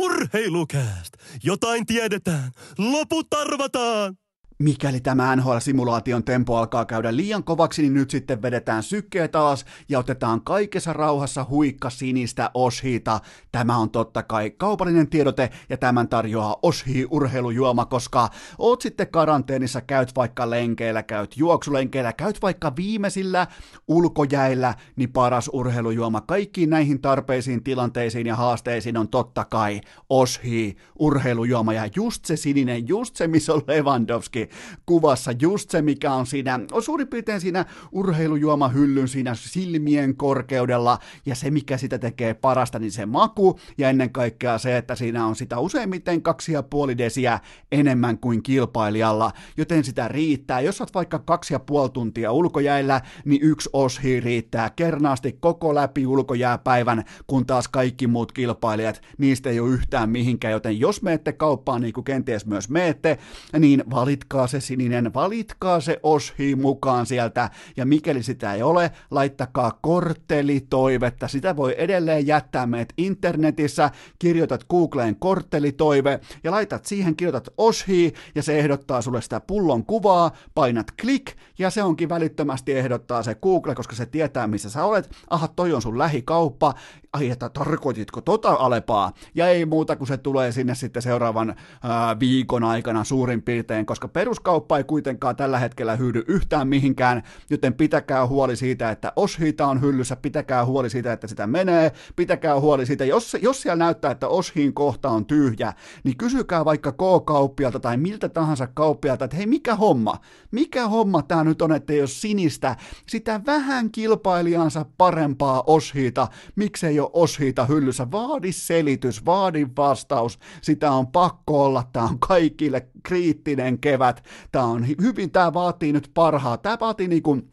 Urheilukääst! Jotain tiedetään! Loput arvataan! Mikäli tämä NHL-simulaation tempo alkaa käydä liian kovaksi, niin nyt sitten vedetään sykkeet taas ja otetaan kaikessa rauhassa huikka sinistä Oshiita. Tämä on totta kai kaupallinen tiedote ja tämän tarjoaa Oshi urheilujuoma, koska oot sitten karanteenissa, käyt vaikka lenkeillä, käyt juoksulenkeillä, käyt vaikka viimeisillä ulkojäillä, niin paras urheilujuoma kaikkiin näihin tarpeisiin, tilanteisiin ja haasteisiin on totta kai Oshi urheilujuoma ja just se sininen, just se missä on Lewandowski, kuvassa. Just se, mikä on siinä, on suurin piirtein siinä urheilujuomahyllyn siinä silmien korkeudella, ja se, mikä sitä tekee parasta, niin se maku, ja ennen kaikkea se, että siinä on sitä useimmiten kaksi ja puoli desiä enemmän kuin kilpailijalla, joten sitä riittää. Jos olet vaikka kaksi ja puoli tuntia ulkojäillä, niin yksi oshi riittää kernaasti koko läpi ulkojääpäivän, kun taas kaikki muut kilpailijat, niistä ei ole yhtään mihinkään, joten jos meette kauppaan, niin kuin kenties myös meette, niin valitkaa se sininen, valitkaa se oshi mukaan sieltä, ja mikäli sitä ei ole, laittakaa korttelitoivetta, sitä voi edelleen jättää meidät internetissä, kirjoitat Googleen korttelitoive, ja laitat siihen, kirjoitat oshi, ja se ehdottaa sulle sitä pullon kuvaa, painat klik, ja se onkin välittömästi ehdottaa se Google, koska se tietää, missä sä olet, aha, toi on sun lähikauppa, ai että tarkoititko tota Alepaa, ja ei muuta kuin se tulee sinne sitten seuraavan ää, viikon aikana suurin piirtein, koska peruskauppa ei kuitenkaan tällä hetkellä hyödy yhtään mihinkään, joten pitäkää huoli siitä, että Oshita on hyllyssä, pitäkää huoli siitä, että sitä menee, pitäkää huoli siitä, jos, jos siellä näyttää, että Oshin kohta on tyhjä, niin kysykää vaikka K-kauppialta tai miltä tahansa kauppialta, että hei, mikä homma, mikä homma tämä nyt on, että jos sinistä, sitä vähän kilpailijansa parempaa Oshita, miksei ole Oshita hyllyssä, vaadi selitys, vaadi vastaus, sitä on pakko olla, tämä on kaikille kriittinen kevät, tämä on hyvin, tämä vaatii nyt parhaa, tämä vaatii niin kuin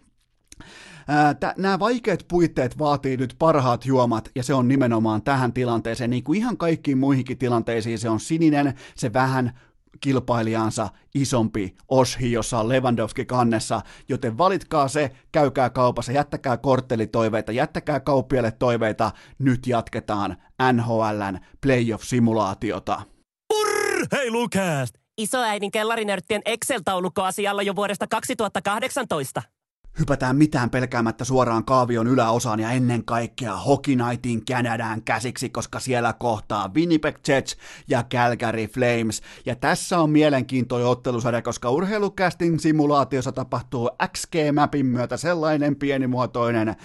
nämä vaikeat puitteet vaatii nyt parhaat juomat, ja se on nimenomaan tähän tilanteeseen, niin kuin ihan kaikkiin muihinkin tilanteisiin, se on sininen, se vähän kilpailijansa isompi oshi, jossa on Lewandowski kannessa, joten valitkaa se, käykää kaupassa, jättäkää korttelitoiveita, jättäkää kauppiaille toiveita, nyt jatketaan NHLn playoff-simulaatiota. Urheilukääst! Isoäidin kellarinörttien Excel-taulukko asialla jo vuodesta 2018. Hypätään mitään pelkäämättä suoraan kaavion yläosaan ja ennen kaikkea Hockey Nightin Kanadaan käsiksi, koska siellä kohtaa Winnipeg Jets ja Calgary Flames. Ja tässä on mielenkiintoinen ottelusarja, koska urheilukästin simulaatiossa tapahtuu XG-mapin myötä sellainen pienimuotoinen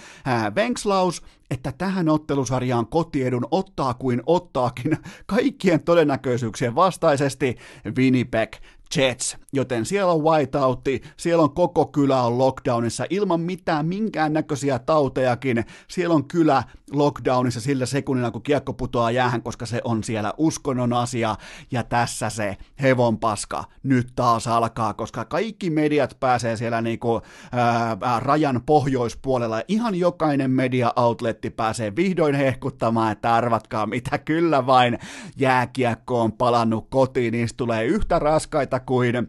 venkslaus, että tähän ottelusarjaan kotiedun ottaa kuin ottaakin kaikkien todennäköisyyksien vastaisesti Winnipeg Jets, joten siellä on whiteoutti, siellä on koko kylä on lockdownissa ilman mitään minkään näköisiä tautejakin. Siellä on kylä lockdownissa sillä sekunnilla, kun kiekko putoaa jäähän, koska se on siellä uskonnon asia. Ja tässä se hevon paska nyt taas alkaa, koska kaikki mediat pääsee siellä niinku, ää, rajan pohjoispuolella. Ihan jokainen media-outletti pääsee vihdoin hehkuttamaan, että arvatkaa mitä, kyllä vain jääkiekko on palannut kotiin, niistä tulee yhtä raskaita kuin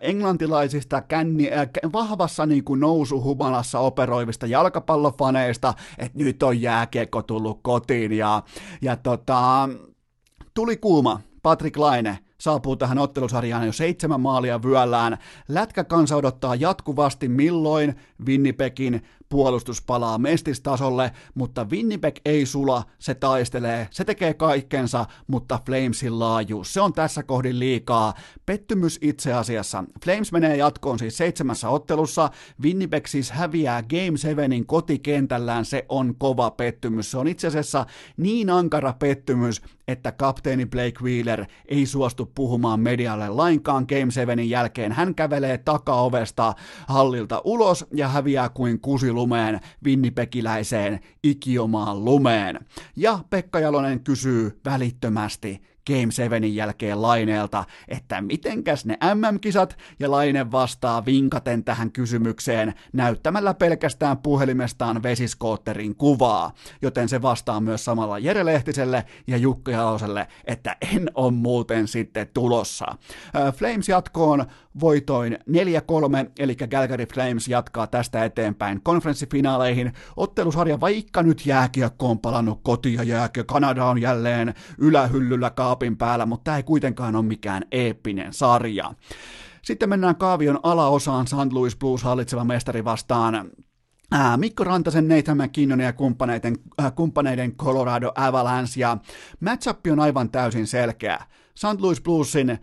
englantilaisista känni, äh, vahvassa niin kuin nousuhumalassa operoivista jalkapallofaneista, että nyt on jääkiekko tullut kotiin ja, ja tota, tuli kuuma, Patrick Laine, saapuu tähän ottelusarjaan jo seitsemän maalia vyöllään. Lätkäkansa odottaa jatkuvasti milloin Winnipegin puolustus palaa mestistasolle, mutta Winnipeg ei sula, se taistelee, se tekee kaikkensa, mutta Flamesin laajuus, se on tässä kohdin liikaa. Pettymys itse asiassa. Flames menee jatkoon siis seitsemässä ottelussa, Winnipeg siis häviää Game 7 kotikentällään, se on kova pettymys. Se on itse asiassa niin ankara pettymys, että kapteeni Blake Wheeler ei suostu puhumaan medialle lainkaan Game 7 jälkeen. Hän kävelee takaovesta hallilta ulos ja häviää kuin kusilumeen vinnipekiläiseen ikiomaan lumeen. Ja Pekka Jalonen kysyy välittömästi, Game 7 jälkeen Laineelta, että mitenkäs ne MM-kisat, ja Laine vastaa vinkaten tähän kysymykseen näyttämällä pelkästään puhelimestaan vesiskootterin kuvaa, joten se vastaa myös samalla Jere Lehtiselle ja Jukka Jaloselle, että en on muuten sitten tulossa. Flames jatkoon voitoin 4-3, eli Calgary Flames jatkaa tästä eteenpäin konferenssifinaaleihin. Ottelusarja, vaikka nyt jääkiekko on palannut kotiin ja jääkiekko Kanada on jälleen ylähyllyllä kaapin päällä, mutta tämä ei kuitenkaan ole mikään eeppinen sarja. Sitten mennään kaavion alaosaan St. Louis Blues hallitseva mestari vastaan Mikko Rantasen, Nathan McKinnon ja kumppaneiden, äh, kumppaneiden Colorado Avalanche ja matchup on aivan täysin selkeä. St. Louis Bluesin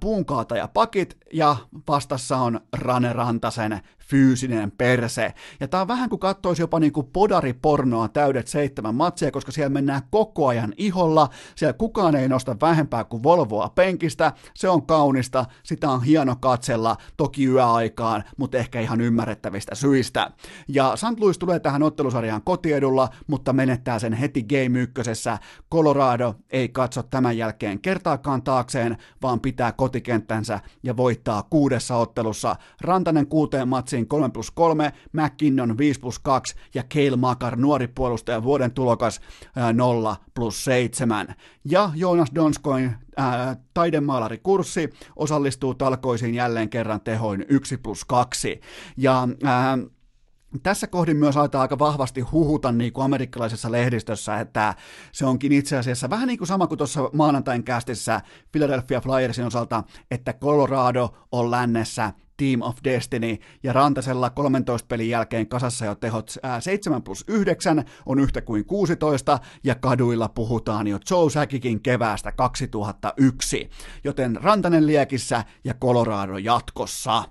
puunkaataja pakit ja vastassa on Rane Rantasen fyysinen perse. Ja tää on vähän kuin kattoisi jopa niinku podaripornoa täydet seitsemän matseja, koska siellä mennään koko ajan iholla, siellä kukaan ei nosta vähempää kuin Volvoa penkistä, se on kaunista, sitä on hieno katsella, toki yöaikaan, mutta ehkä ihan ymmärrettävistä syistä. Ja St. Louis tulee tähän ottelusarjaan kotiedulla, mutta menettää sen heti Game ykkösessä. Colorado ei katso tämän jälkeen kertaakaan taakseen, vaan pitää kotikenttänsä ja voittaa kuudessa ottelussa. Rantanen kuuteen matsiin 3 plus 3, McKinnon 5 plus 2 ja Kale Makar, nuori puolustaja, vuoden tulokas 0 plus 7. Ja Jonas Donskoin ää, taidemaalarikurssi osallistuu talkoisiin jälleen kerran tehoin 1 plus 2. Ja ää, tässä kohdin myös aletaan aika vahvasti huhuta niin kuin amerikkalaisessa lehdistössä, että se onkin itse asiassa vähän niin kuin sama kuin tuossa maanantain kästissä Philadelphia Flyersin osalta, että Colorado on lännessä Team of Destiny, ja Rantasella 13 pelin jälkeen kasassa jo tehot 7 plus 9 on yhtä kuin 16, ja kaduilla puhutaan jo Joe Säkikin keväästä 2001, joten Rantanen liekissä ja Colorado jatkossa.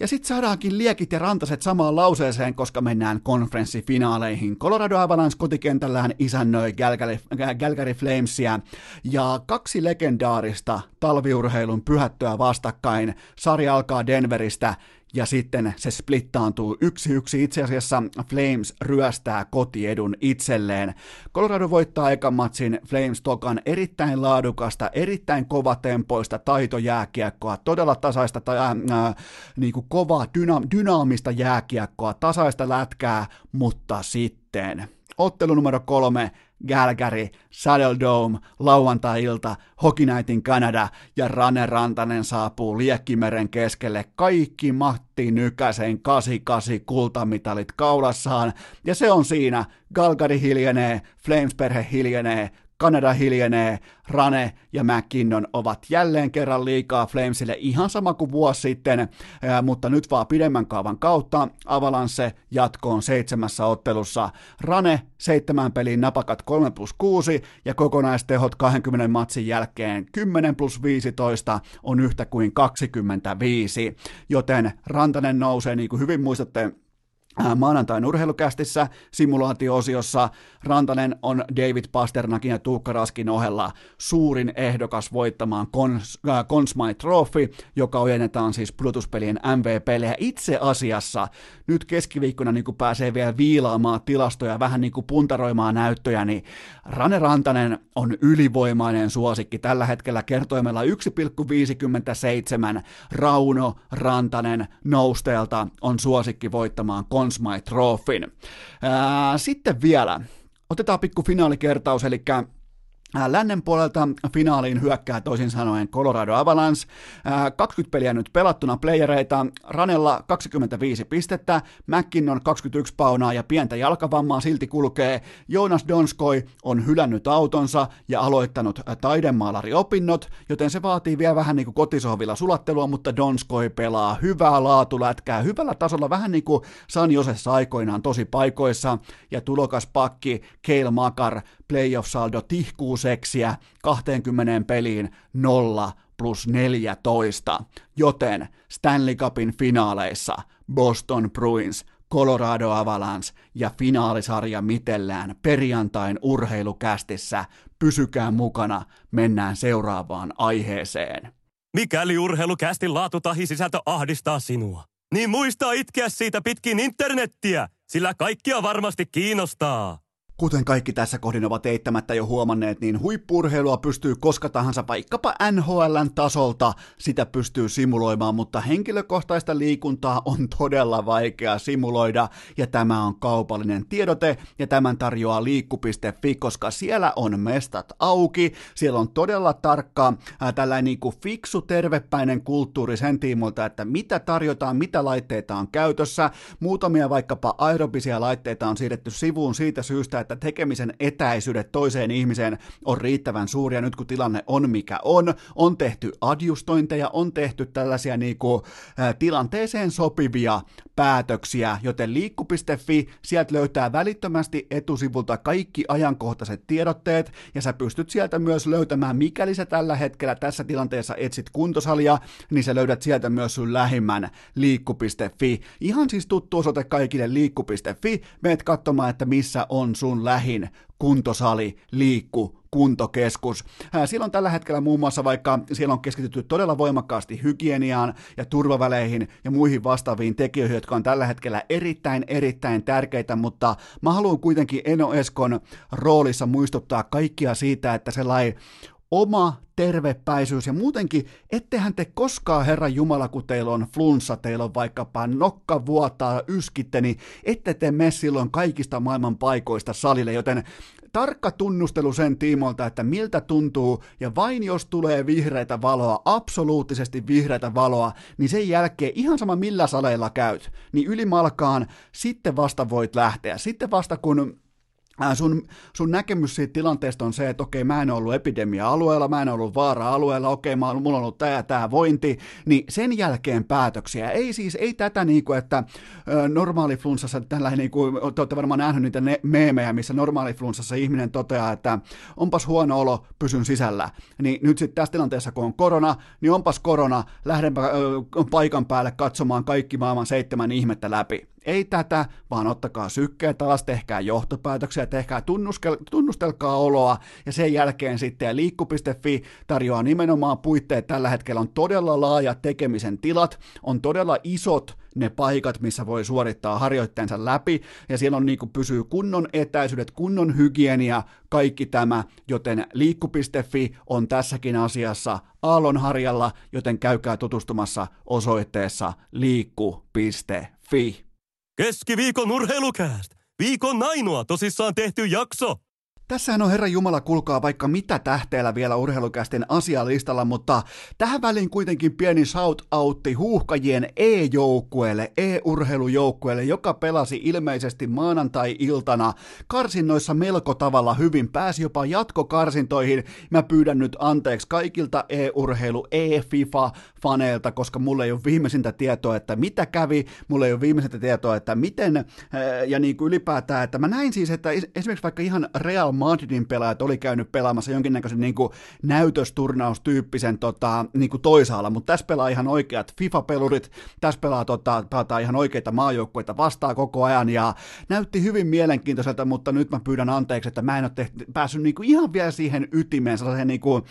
Ja sitten saadaankin liekit ja rantaset samaan lauseeseen, koska mennään konferenssifinaaleihin. Colorado Avalanche kotikentällään isännöi Galgary, Galgary Flamesia ja kaksi legendaarista talviurheilun pyhättöä vastakkain. Sarja alkaa Denveristä ja sitten se splittaantuu yksi yksi. Itse asiassa Flames ryöstää kotiedun itselleen. Colorado voittaa ekan matsin Flames tokan erittäin laadukasta, erittäin kovatempoista taitojääkiekkoa, todella tasaista, tai, äh, äh, niin kuin kovaa, dyna- dynaamista jääkiekkoa, tasaista lätkää, mutta sitten ottelu numero kolme, Galgary, Saddle Dome, lauantai-ilta, Hockey Kanada ja Rane Rantanen saapuu Liekkimeren keskelle kaikki Matti Nykäsen 88 kultamitalit kaulassaan ja se on siinä. Galgari hiljenee, Flames-perhe hiljenee, Kanada hiljenee, Rane ja McKinnon ovat jälleen kerran liikaa Flamesille ihan sama kuin vuosi sitten, mutta nyt vaan pidemmän kaavan kautta. Avalanche jatkoon seitsemässä ottelussa. Rane seitsemän pelin napakat 3 plus 6 ja kokonaistehot 20 matsin jälkeen 10 plus 15 on yhtä kuin 25, joten Rantanen nousee, niin kuin hyvin muistatte, maanantain urheilukästissä simulaatio-osiossa Rantanen on David Pasternakin ja Tuukka Raskin ohella suurin ehdokas voittamaan Cons, äh, Trophy, joka ojennetaan siis Plutuspelien MVP. Ja itse asiassa nyt keskiviikkona niin kun pääsee vielä viilaamaan tilastoja, vähän niin kuin puntaroimaan näyttöjä, niin Rane Rantanen on ylivoimainen suosikki tällä hetkellä kertoimella 1,57. Rauno Rantanen nousteelta on suosikki voittamaan Consmite Conn Trophyn. Sitten vielä, otetaan pikku finaalikertaus, eli Lännen puolelta finaaliin hyökkää toisin sanoen Colorado Avalanche. 20 peliä nyt pelattuna playereita. Ranella 25 pistettä, McKinnon 21 paunaa ja pientä jalkavammaa silti kulkee. Jonas Donskoi on hylännyt autonsa ja aloittanut taidemaalariopinnot, joten se vaatii vielä vähän niin kuin kotisohvilla sulattelua, mutta Donskoi pelaa hyvää laatulätkää, hyvällä tasolla, vähän niin kuin San Josessa aikoinaan tosi paikoissa, ja tulokas pakki Kale Makar playoff-saldo tihkuu seksiä 20 peliin 0 plus 14, joten Stanley Cupin finaaleissa Boston Bruins, Colorado Avalanche ja finaalisarja mitellään perjantain urheilukästissä. Pysykää mukana, mennään seuraavaan aiheeseen. Mikäli urheilukästin laatu tahi sisältö ahdistaa sinua, niin muista itkeä siitä pitkin internettiä, sillä kaikkia varmasti kiinnostaa. Kuten kaikki tässä kohdin ovat eittämättä jo huomanneet, niin huippurheilua pystyy koska tahansa vaikkapa NHLn tasolta. Sitä pystyy simuloimaan, mutta henkilökohtaista liikuntaa on todella vaikea simuloida. Ja tämä on kaupallinen tiedote ja tämän tarjoaa liikku.fi, koska siellä on mestat auki, siellä on todella tarkka ää, tällainen niin kuin fiksu tervepäinen kulttuuri sen tiimolta, että mitä tarjotaan, mitä laitteita on käytössä, muutamia vaikkapa aerobisia laitteita on siirretty sivuun siitä syystä, että tekemisen etäisyydet toiseen ihmiseen on riittävän suuria nyt kun tilanne on mikä on, on tehty adjustointeja, on tehty tällaisia niinku, tilanteeseen sopivia päätöksiä, joten liikku.fi, sieltä löytää välittömästi etusivulta kaikki ajankohtaiset tiedotteet, ja sä pystyt sieltä myös löytämään, mikäli sä tällä hetkellä tässä tilanteessa etsit kuntosalia, niin sä löydät sieltä myös sun lähimmän liikku.fi. Ihan siis tuttu osoite kaikille liikku.fi, meet katsomaan, että missä on sun lähin kuntosali, liikku, kuntokeskus. Siellä on tällä hetkellä muun muassa vaikka siellä on keskitytty todella voimakkaasti hygieniaan ja turvaväleihin ja muihin vastaaviin tekijöihin, jotka on tällä hetkellä erittäin, erittäin tärkeitä, mutta mä haluan kuitenkin Eno Eskon roolissa muistuttaa kaikkia siitä, että sellainen oma tervepäisyys. Ja muutenkin, ettehän te koskaan, Herra Jumala, kun teillä on flunssa, teillä on vaikkapa nokka vuotaa, yskitte, niin ette te mene silloin kaikista maailman paikoista salille, joten tarkka tunnustelu sen tiimoilta, että miltä tuntuu, ja vain jos tulee vihreitä valoa, absoluuttisesti vihreitä valoa, niin sen jälkeen ihan sama millä saleilla käyt, niin ylimalkaan sitten vasta voit lähteä. Sitten vasta kun sun, sun näkemys siitä tilanteesta on se, että okei, mä en ollut epidemia-alueella, mä en ollut vaara-alueella, okei, mä, mulla on ollut tämä tämä vointi, niin sen jälkeen päätöksiä. Ei siis, ei tätä niin kuin, että normaali flunssassa, tällainen niin kuin, te olette varmaan nähnyt niitä ne, meemejä, missä normaali flunssassa ihminen toteaa, että onpas huono olo, pysyn sisällä. Niin nyt sitten tässä tilanteessa, kun on korona, niin onpas korona, lähdenpä ö, paikan päälle katsomaan kaikki maailman seitsemän ihmettä läpi ei tätä, vaan ottakaa sykkeet alas, tehkää johtopäätöksiä, tehkää tunnustelkaa oloa, ja sen jälkeen sitten liikku.fi tarjoaa nimenomaan puitteet. Tällä hetkellä on todella laaja tekemisen tilat, on todella isot ne paikat, missä voi suorittaa harjoitteensa läpi, ja siellä on niin kuin pysyy kunnon etäisyydet, kunnon hygienia, kaikki tämä, joten liikku.fi on tässäkin asiassa aallonharjalla, joten käykää tutustumassa osoitteessa liikku.fi. Keskiviikon urheilukääst! Viikon ainoa tosissaan tehty jakso! Tässähän on Herra Jumala, kulkaa vaikka mitä tähteellä vielä urheilukästen asialistalla, mutta tähän väliin kuitenkin pieni shout-outti huuhkajien E-joukkueelle, E-urheilujoukkueelle, joka pelasi ilmeisesti maanantai-iltana karsinnoissa melko tavalla hyvin, pääsi jopa jatkokarsintoihin. Mä pyydän nyt anteeksi kaikilta E-urheilu, E-FIFA-faneilta, koska mulle ei ole viimeisintä tietoa, että mitä kävi, mulle ei ole viimeisintä tietoa, että miten, ja niin kuin ylipäätään, että mä näin siis, että esimerkiksi vaikka ihan Real Madridin pelaajat oli käynyt pelaamassa jonkinnäköisen niin kuin näytösturnaustyyppisen tota, niin kuin toisaalla, mutta tässä pelaa ihan oikeat FIFA-pelurit, tässä pelaa tota, pelataan ihan oikeita maajoukkueita vastaa koko ajan ja näytti hyvin mielenkiintoiselta, mutta nyt mä pyydän anteeksi, että mä en ole tehty, päässyt niin kuin ihan vielä siihen ytimeen, sellaiseen niin kuin,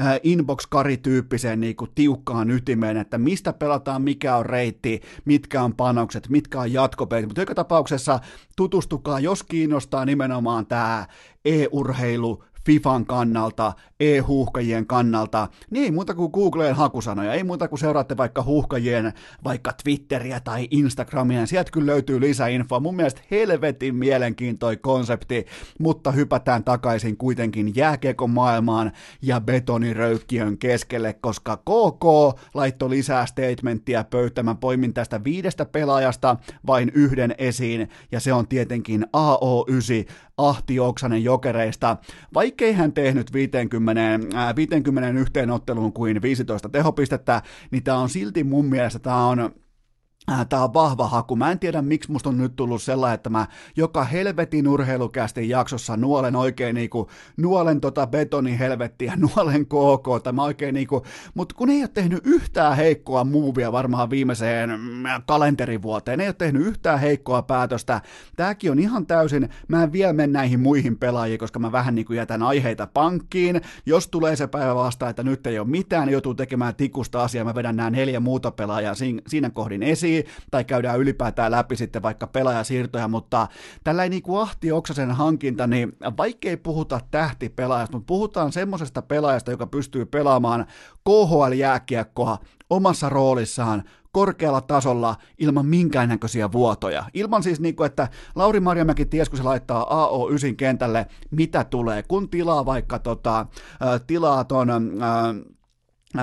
äh, inbox-kari-tyyppiseen niin kuin tiukkaan ytimeen, että mistä pelataan, mikä on reitti, mitkä on panokset, mitkä on jatkopeitit, mutta joka tapauksessa tutustukaa, jos kiinnostaa nimenomaan tämä e-urheilu, FIFAn kannalta, e-huuhkajien kannalta, niin muuta kuin Googleen hakusanoja, ei muuta kuin seuraatte vaikka huuhkajien vaikka Twitteriä tai Instagramia, sieltä kyllä löytyy lisäinfoa. Mun mielestä helvetin mielenkiintoi konsepti, mutta hypätään takaisin kuitenkin jääkiekon maailmaan ja betoniröykkiön keskelle, koska KK laittoi lisää statementtia pöytään. Mä poimin tästä viidestä pelaajasta vain yhden esiin, ja se on tietenkin AO9 Ahti Oksanen jokereista. Vaikkei hän tehnyt 50, äh, 50 yhteen otteluun kuin 15 tehopistettä, niin tämä on silti mun mielestä tämä on Tämä on vahva haku. Mä en tiedä, miksi musta on nyt tullut sellainen, että mä joka helvetin urheilukästi jaksossa nuolen oikein niinku, nuolen tota betoni helvettiä, nuolen KK, tai mä oikein niinku, mutta kun ei ole tehnyt yhtään heikkoa muuvia varmaan viimeiseen mm, kalenterivuoteen, ei ole tehnyt yhtään heikkoa päätöstä. Tääkin on ihan täysin, mä en vielä mene näihin muihin pelaajiin, koska mä vähän niinku jätän aiheita pankkiin. Jos tulee se päivä vastaan, että nyt ei ole mitään, niin joutuu tekemään tikusta asiaa, mä vedän nämä neljä muuta pelaajaa siinä kohdin esiin tai käydään ylipäätään läpi sitten vaikka pelaajasiirtoja, mutta tällä niin kuin Ahti Oksasen hankinta, niin vaikkei puhuta tähtipelaajasta, mutta puhutaan semmoisesta pelaajasta, joka pystyy pelaamaan KHL-jääkiekkoa omassa roolissaan korkealla tasolla ilman minkäännäköisiä vuotoja. Ilman siis niin kuin, että Lauri Marjamäki ties, kun se laittaa AO9 kentälle, mitä tulee, kun tilaa vaikka tota, tilaa ton, ää,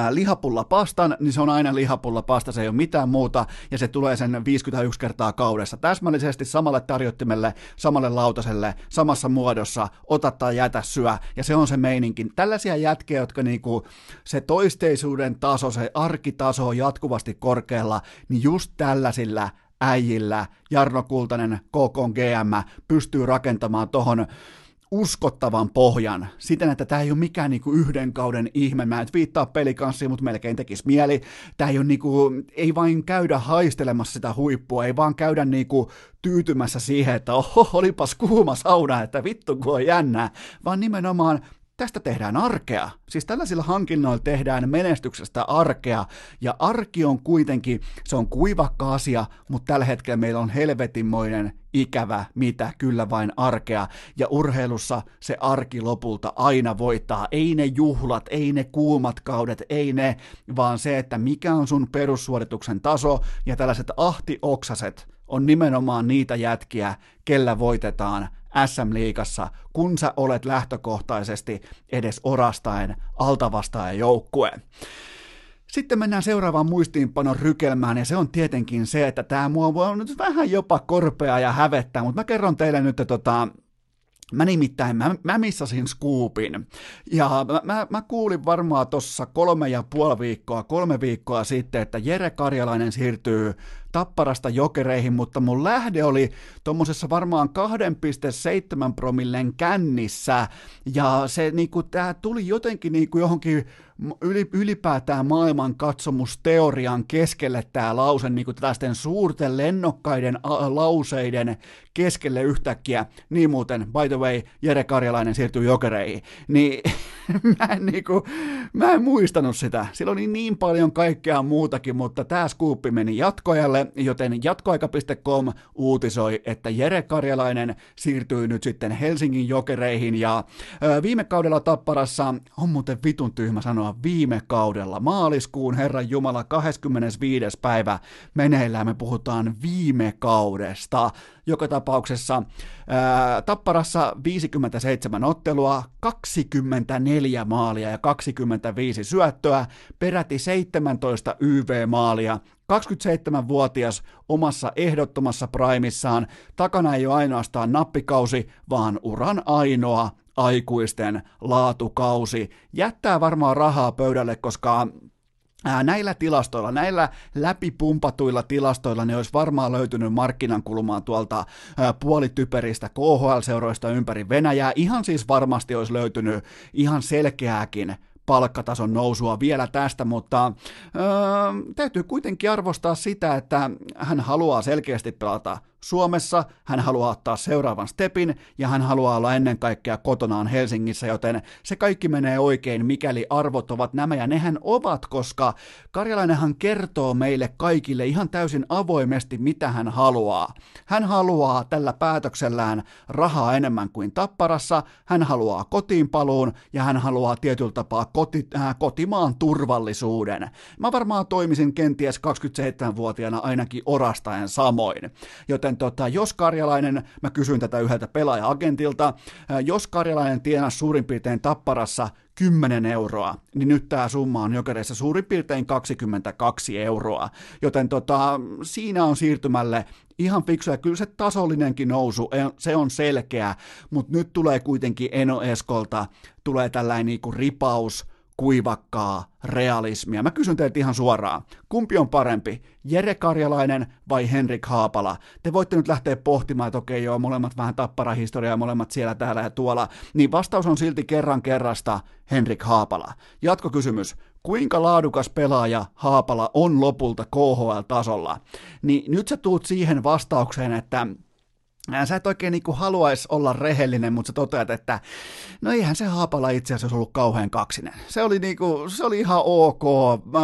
lihapulla pastan, niin se on aina lihapulla pasta, se ei ole mitään muuta, ja se tulee sen 51 kertaa kaudessa. Täsmällisesti samalle tarjottimelle, samalle lautaselle, samassa muodossa, ota tai jätä syö, ja se on se meininki. Tällaisia jätkiä, jotka niinku, se toisteisuuden taso, se arkitaso on jatkuvasti korkealla, niin just tällaisilla äijillä Jarno Kultanen, KK GM, pystyy rakentamaan tohon uskottavan pohjan siten, että tämä ei ole mikään niinku yhden kauden ihme. Mä en viittaa pelikanssiin, mutta melkein tekisi mieli. Tämä ei, niinku, ei vain käydä haistelemassa sitä huippua, ei vaan käydä niinku tyytymässä siihen, että oho, olipas kuuma sauna, että vittu kun on jännää, vaan nimenomaan Tästä tehdään arkea. Siis tällaisilla hankinnoilla tehdään menestyksestä arkea, ja arki on kuitenkin, se on kuivakka asia, mutta tällä hetkellä meillä on helvetinmoinen ikävä, mitä kyllä vain arkea, ja urheilussa se arki lopulta aina voittaa. Ei ne juhlat, ei ne kuumat kaudet, ei ne, vaan se, että mikä on sun perussuorituksen taso, ja tällaiset ahtioksaset on nimenomaan niitä jätkiä, kellä voitetaan SM-liigassa, kun sä olet lähtökohtaisesti edes orastaen altavastaajan joukkueen. Sitten mennään seuraavaan muistiinpanon rykelmään, ja se on tietenkin se, että tämä mua voi nyt vähän jopa korpea ja hävettää, mutta mä kerron teille nyt, että tota, Mä nimittäin, mä, mä missasin skuupin. Ja mä, mä, mä kuulin varmaan tuossa kolme ja puoli viikkoa, kolme viikkoa sitten, että Jere Karjalainen siirtyy Tapparasta jokereihin, mutta mun lähde oli tuommoisessa varmaan 2,7 promillen kännissä, ja se niinku, tää tuli jotenkin niinku johonkin ylipäätään maailman katsomusteorian keskelle tämä lause, niin kuin tällaisten suurten lennokkaiden lauseiden keskelle yhtäkkiä. Niin muuten, by the way, Jere Karjalainen siirtyy jokereihin. Niin mä, en, niin kuin, mä en muistanut sitä. Sillä oli niin paljon kaikkea muutakin, mutta tämä skuuppi meni jatkoajalle, joten jatkoaika.com uutisoi, että Jere Karjalainen siirtyy nyt sitten Helsingin jokereihin ja viime kaudella Tapparassa, on muuten vitun tyhmä sanoa, viime kaudella, maaliskuun Herran Jumala 25. päivä meneillään, me puhutaan viime kaudesta. Joka tapauksessa ää, Tapparassa 57 ottelua, 24 maalia ja 25 syöttöä, peräti 17 YV-maalia, 27-vuotias omassa ehdottomassa primissaan, takana ei ole ainoastaan nappikausi, vaan uran ainoa aikuisten laatukausi. Jättää varmaan rahaa pöydälle, koska näillä tilastoilla, näillä läpipumpatuilla tilastoilla ne olisi varmaan löytynyt markkinan kulmaan tuolta puolityperistä KHL-seuroista ympäri Venäjää. Ihan siis varmasti olisi löytynyt ihan selkeääkin palkkatason nousua vielä tästä, mutta öö, täytyy kuitenkin arvostaa sitä, että hän haluaa selkeästi pelata Suomessa, hän haluaa ottaa seuraavan stepin ja hän haluaa olla ennen kaikkea kotonaan Helsingissä, joten se kaikki menee oikein, mikäli arvot ovat nämä ja nehän ovat, koska Karjalainenhan kertoo meille kaikille ihan täysin avoimesti, mitä hän haluaa. Hän haluaa tällä päätöksellään rahaa enemmän kuin tapparassa, hän haluaa kotiin paluun ja hän haluaa tietyllä tapaa koti, äh, kotimaan turvallisuuden. Mä varmaan toimisin kenties 27-vuotiaana ainakin orastaen samoin, joten joten tota, jos Karjalainen, mä kysyin tätä yhdeltä pelaaja-agentilta, jos Karjalainen tienasi suurin piirtein tapparassa 10 euroa, niin nyt tämä summa on jokereissa suurin piirtein 22 euroa. Joten tota, siinä on siirtymälle ihan fiksu, ja kyllä se tasollinenkin nousu, se on selkeä, mutta nyt tulee kuitenkin Eno Eskolta, tulee tällainen niinku ripaus, kuivakkaa realismia. Mä kysyn teiltä ihan suoraan, kumpi on parempi, Jere Karjalainen vai Henrik Haapala? Te voitte nyt lähteä pohtimaan, että okei joo, molemmat vähän tapparahistoriaa, molemmat siellä, täällä ja tuolla, niin vastaus on silti kerran kerrasta Henrik Haapala. Jatkokysymys, kuinka laadukas pelaaja Haapala on lopulta KHL-tasolla? Niin nyt sä tuut siihen vastaukseen, että Sä et oikein niin haluaisi olla rehellinen, mutta sä toteat, että no eihän se Haapala itse asiassa ollut kauhean kaksinen. Se oli, niin kuin, se oli ihan ok,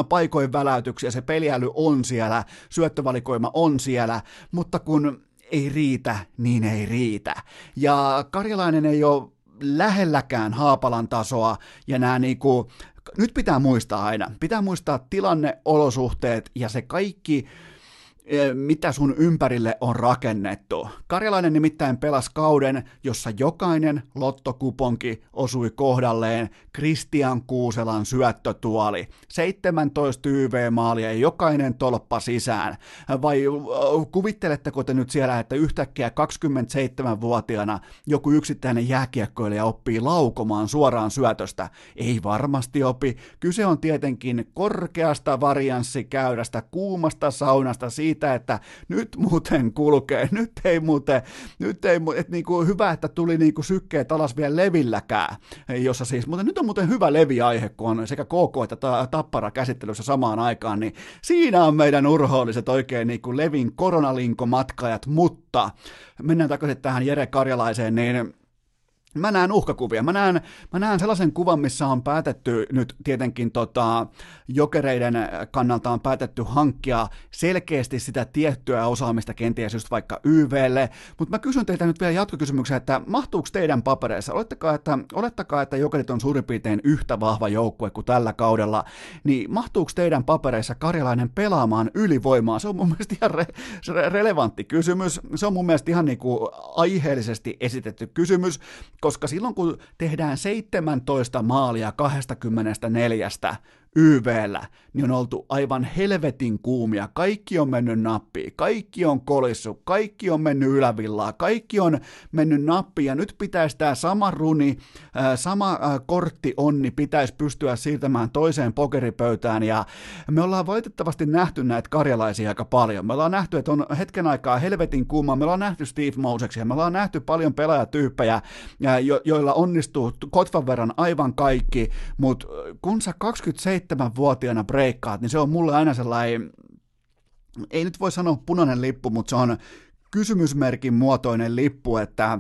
paikoin väläytyksiä, se peliäly on siellä, syöttövalikoima on siellä, mutta kun ei riitä, niin ei riitä. Ja Karjalainen ei ole lähelläkään Haapalan tasoa, ja nämä niinku, nyt pitää muistaa aina, pitää muistaa tilanne, olosuhteet ja se kaikki, mitä sun ympärille on rakennettu. Karjalainen nimittäin pelasi kauden, jossa jokainen lottokuponki osui kohdalleen Kristian Kuuselan syöttötuoli. 17 YV-maalia ja jokainen tolppa sisään. Vai kuvitteletteko te nyt siellä, että yhtäkkiä 27-vuotiaana joku yksittäinen jääkiekkoilija oppii laukomaan suoraan syötöstä? Ei varmasti opi. Kyse on tietenkin korkeasta varianssikäyrästä, kuumasta saunasta, siitä, että nyt muuten kulkee, nyt ei muuten, nyt ei, että niin kuin hyvä, että tuli niin kuin sykkeet alas vielä levilläkään, jossa siis, mutta nyt on muuten hyvä leviaihe, kun on sekä KK että Tappara käsittelyssä samaan aikaan, niin siinä on meidän urhoolliset oikein niin kuin Levin koronalinkomatkajat, mutta mennään takaisin tähän Jere Karjalaiseen, niin Mä näen uhkakuvia. Mä näen, mä näen sellaisen kuvan, missä on päätetty nyt tietenkin tota, jokereiden kannalta on päätetty hankkia selkeästi sitä tiettyä osaamista kenties just vaikka YVlle, mutta mä kysyn teiltä nyt vielä jatkokysymyksen, että mahtuuko teidän papereissa, olettakaa, että, olettakaa, että jokerit on suurin piirtein yhtä vahva joukkue kuin tällä kaudella, niin mahtuuko teidän papereissa karjalainen pelaamaan ylivoimaa? Se on mun mielestä ihan re, re, relevantti kysymys, se on mun mielestä ihan niin kuin aiheellisesti esitetty kysymys, koska silloin kun tehdään 17 maalia 24, YVllä, niin on oltu aivan helvetin kuumia. Kaikki on mennyt nappiin, kaikki on kolissu, kaikki on mennyt ylävillaa, kaikki on mennyt nappiin. Ja nyt pitäisi tämä sama runi, sama kortti onni pitäisi pystyä siirtämään toiseen pokeripöytään. Ja me ollaan valitettavasti nähty näitä karjalaisia aika paljon. Me ollaan nähty, että on hetken aikaa helvetin kuuma, me ollaan nähty Steve Moseksia, me ollaan nähty paljon pelaajatyyppejä, jo- joilla onnistuu kotvan verran aivan kaikki, mutta kun sä 27 seitsemänvuotiaana breikkaat, niin se on mulle aina sellainen, ei nyt voi sanoa punainen lippu, mutta se on kysymysmerkin muotoinen lippu, että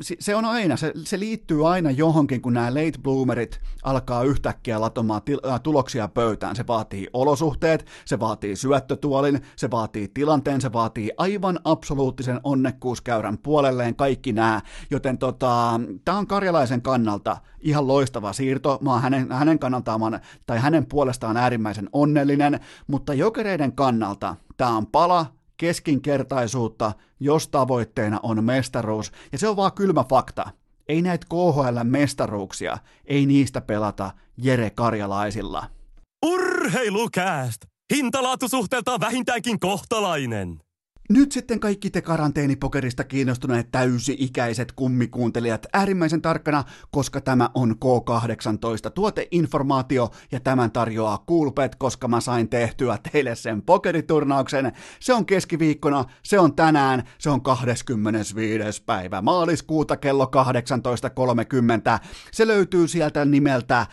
se on aina, se, se liittyy aina johonkin, kun nämä late bloomerit alkaa yhtäkkiä latomaan til, äh, tuloksia pöytään. Se vaatii olosuhteet, se vaatii syöttötuolin, se vaatii tilanteen, se vaatii aivan absoluuttisen onnekkuuskäyrän puolelleen kaikki nämä. Joten tota, tämä on karjalaisen kannalta ihan loistava siirto. Mä oon hänen, hänen kannaltaan, tai hänen puolestaan äärimmäisen onnellinen, mutta jokereiden kannalta tämä on pala keskinkertaisuutta, jos tavoitteena on mestaruus. Ja se on vaan kylmä fakta. Ei näitä KHL-mestaruuksia, ei niistä pelata Jere Karjalaisilla. Urheilukääst! Hintalaatusuhteeltaan vähintäänkin kohtalainen. Nyt sitten kaikki te karanteenipokerista kiinnostuneet täysi-ikäiset kummikuuntelijat äärimmäisen tarkkana, koska tämä on K18 tuoteinformaatio ja tämän tarjoaa Coolbet, koska mä sain tehtyä teille sen pokeriturnauksen. Se on keskiviikkona, se on tänään, se on 25. päivä maaliskuuta kello 18.30. Se löytyy sieltä nimeltä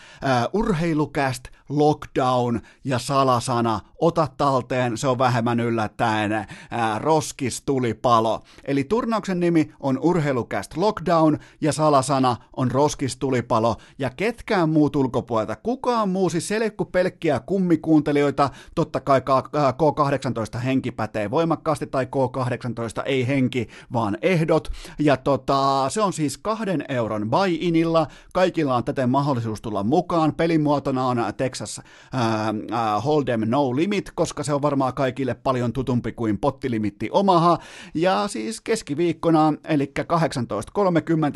uh, Urheilukäst lockdown ja salasana, ota talteen, se on vähemmän yllättäen, ää, roskis tuli palo. Eli turnauksen nimi on Urheilukäst Lockdown ja salasana on roskis tulipalo ja ketkään muut ulkopuolelta, kukaan muu, siis selekku pelkkiä kummikuuntelijoita, totta kai K18 henki pätee voimakkaasti tai K18 ei henki, vaan ehdot. Ja tota, se on siis kahden euron buy-inilla, kaikilla on täten mahdollisuus tulla mukaan, pelimuotona on tek Texas ää, ää, Hold'em No Limit, koska se on varmaan kaikille paljon tutumpi kuin pottilimitti Omaha. Ja siis keskiviikkona, eli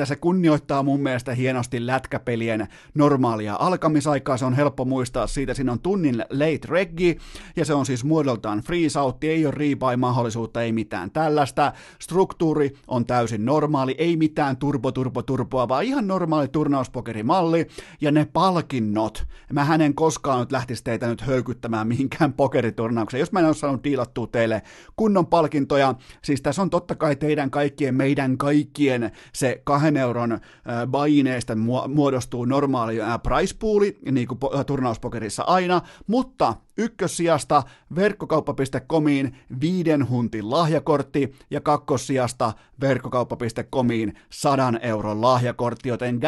18.30, se kunnioittaa mun mielestä hienosti lätkäpelien normaalia alkamisaikaa. Se on helppo muistaa siitä, siinä on tunnin late reggi, ja se on siis muodoltaan freeze out, ei ole rebuy-mahdollisuutta, ei mitään tällaista. Struktuuri on täysin normaali, ei mitään turbo, turbo, turboa, vaan ihan normaali turnauspokerimalli, ja ne palkinnot, mä hänen koskaan nyt lähtisi teitä nyt höykyttämään mihinkään pokeriturnaukseen, jos mä en ole saanut diilattua teille kunnon palkintoja. Siis tässä on totta kai teidän kaikkien, meidän kaikkien se kahden euron baineista muodostuu normaali price pooli, niin kuin turnauspokerissa aina, mutta ykkössijasta verkkokauppa.comiin viiden huntin lahjakortti ja kakkossijasta verkkokauppa.comiin sadan euron lahjakortti, joten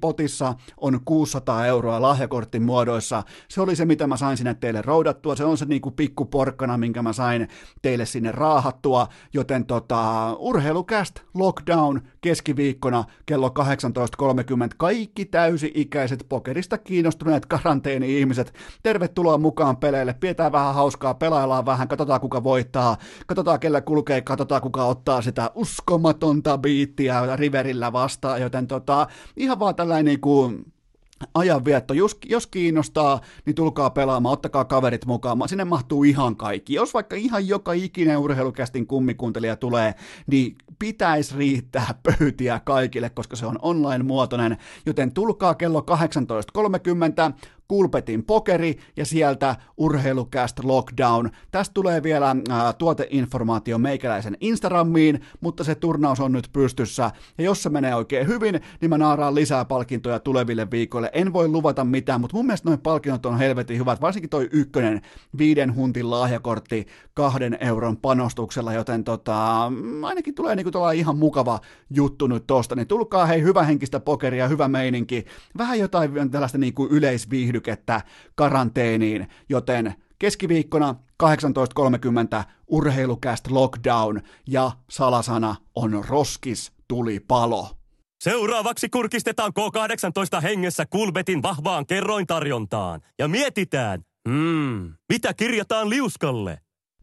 potissa on 600 euroa lahjakortin muodoissa. Se oli se, mitä mä sain sinne teille roudattua, se on se niinku pikkuporkkana, minkä mä sain teille sinne raahattua, joten tota, urheilukäst lockdown keskiviikkona kello 18.30. Kaikki täysi-ikäiset pokerista kiinnostuneet karanteeni-ihmiset, tervetuloa mukaan pele kuunteleille, pidetään vähän hauskaa, pelaillaan vähän, katsotaan kuka voittaa, katsotaan kellä kulkee, katsotaan kuka ottaa sitä uskomatonta biittiä riverillä vastaan, joten tota, ihan vaan tällainen niin kuin ajanvietto. Jos, jos kiinnostaa, niin tulkaa pelaamaan, ottakaa kaverit mukaan. Sinne mahtuu ihan kaikki. Jos vaikka ihan joka ikinen urheilukästin kummikuuntelija tulee, niin pitäisi riittää pöytiä kaikille, koska se on online-muotoinen, joten tulkaa kello 18.30, Kulpetin pokeri ja sieltä urheilucast lockdown. Tästä tulee vielä ää, tuoteinformaatio meikäläisen Instagramiin, mutta se turnaus on nyt pystyssä. Ja jos se menee oikein hyvin, niin mä naaraan lisää palkintoja tuleville viikoille. En voi luvata mitään, mutta mun mielestä noin palkinnot on helvetin hyvät, varsinkin toi ykkönen viiden huntin lahjakortti kahden euron panostuksella, joten tota, ainakin tulee niinku ihan mukava juttu nyt tosta, niin tulkaa hei hyvä henkistä pokeria, hyvä meininki, vähän jotain tällaista niinku yleisviihdykettä karanteeniin, joten keskiviikkona 18.30 urheilucast lockdown ja salasana on roskis tuli palo. Seuraavaksi kurkistetaan K18 hengessä Kulbetin vahvaan kerrointarjontaan ja mietitään, hmm, mitä kirjataan liuskalle?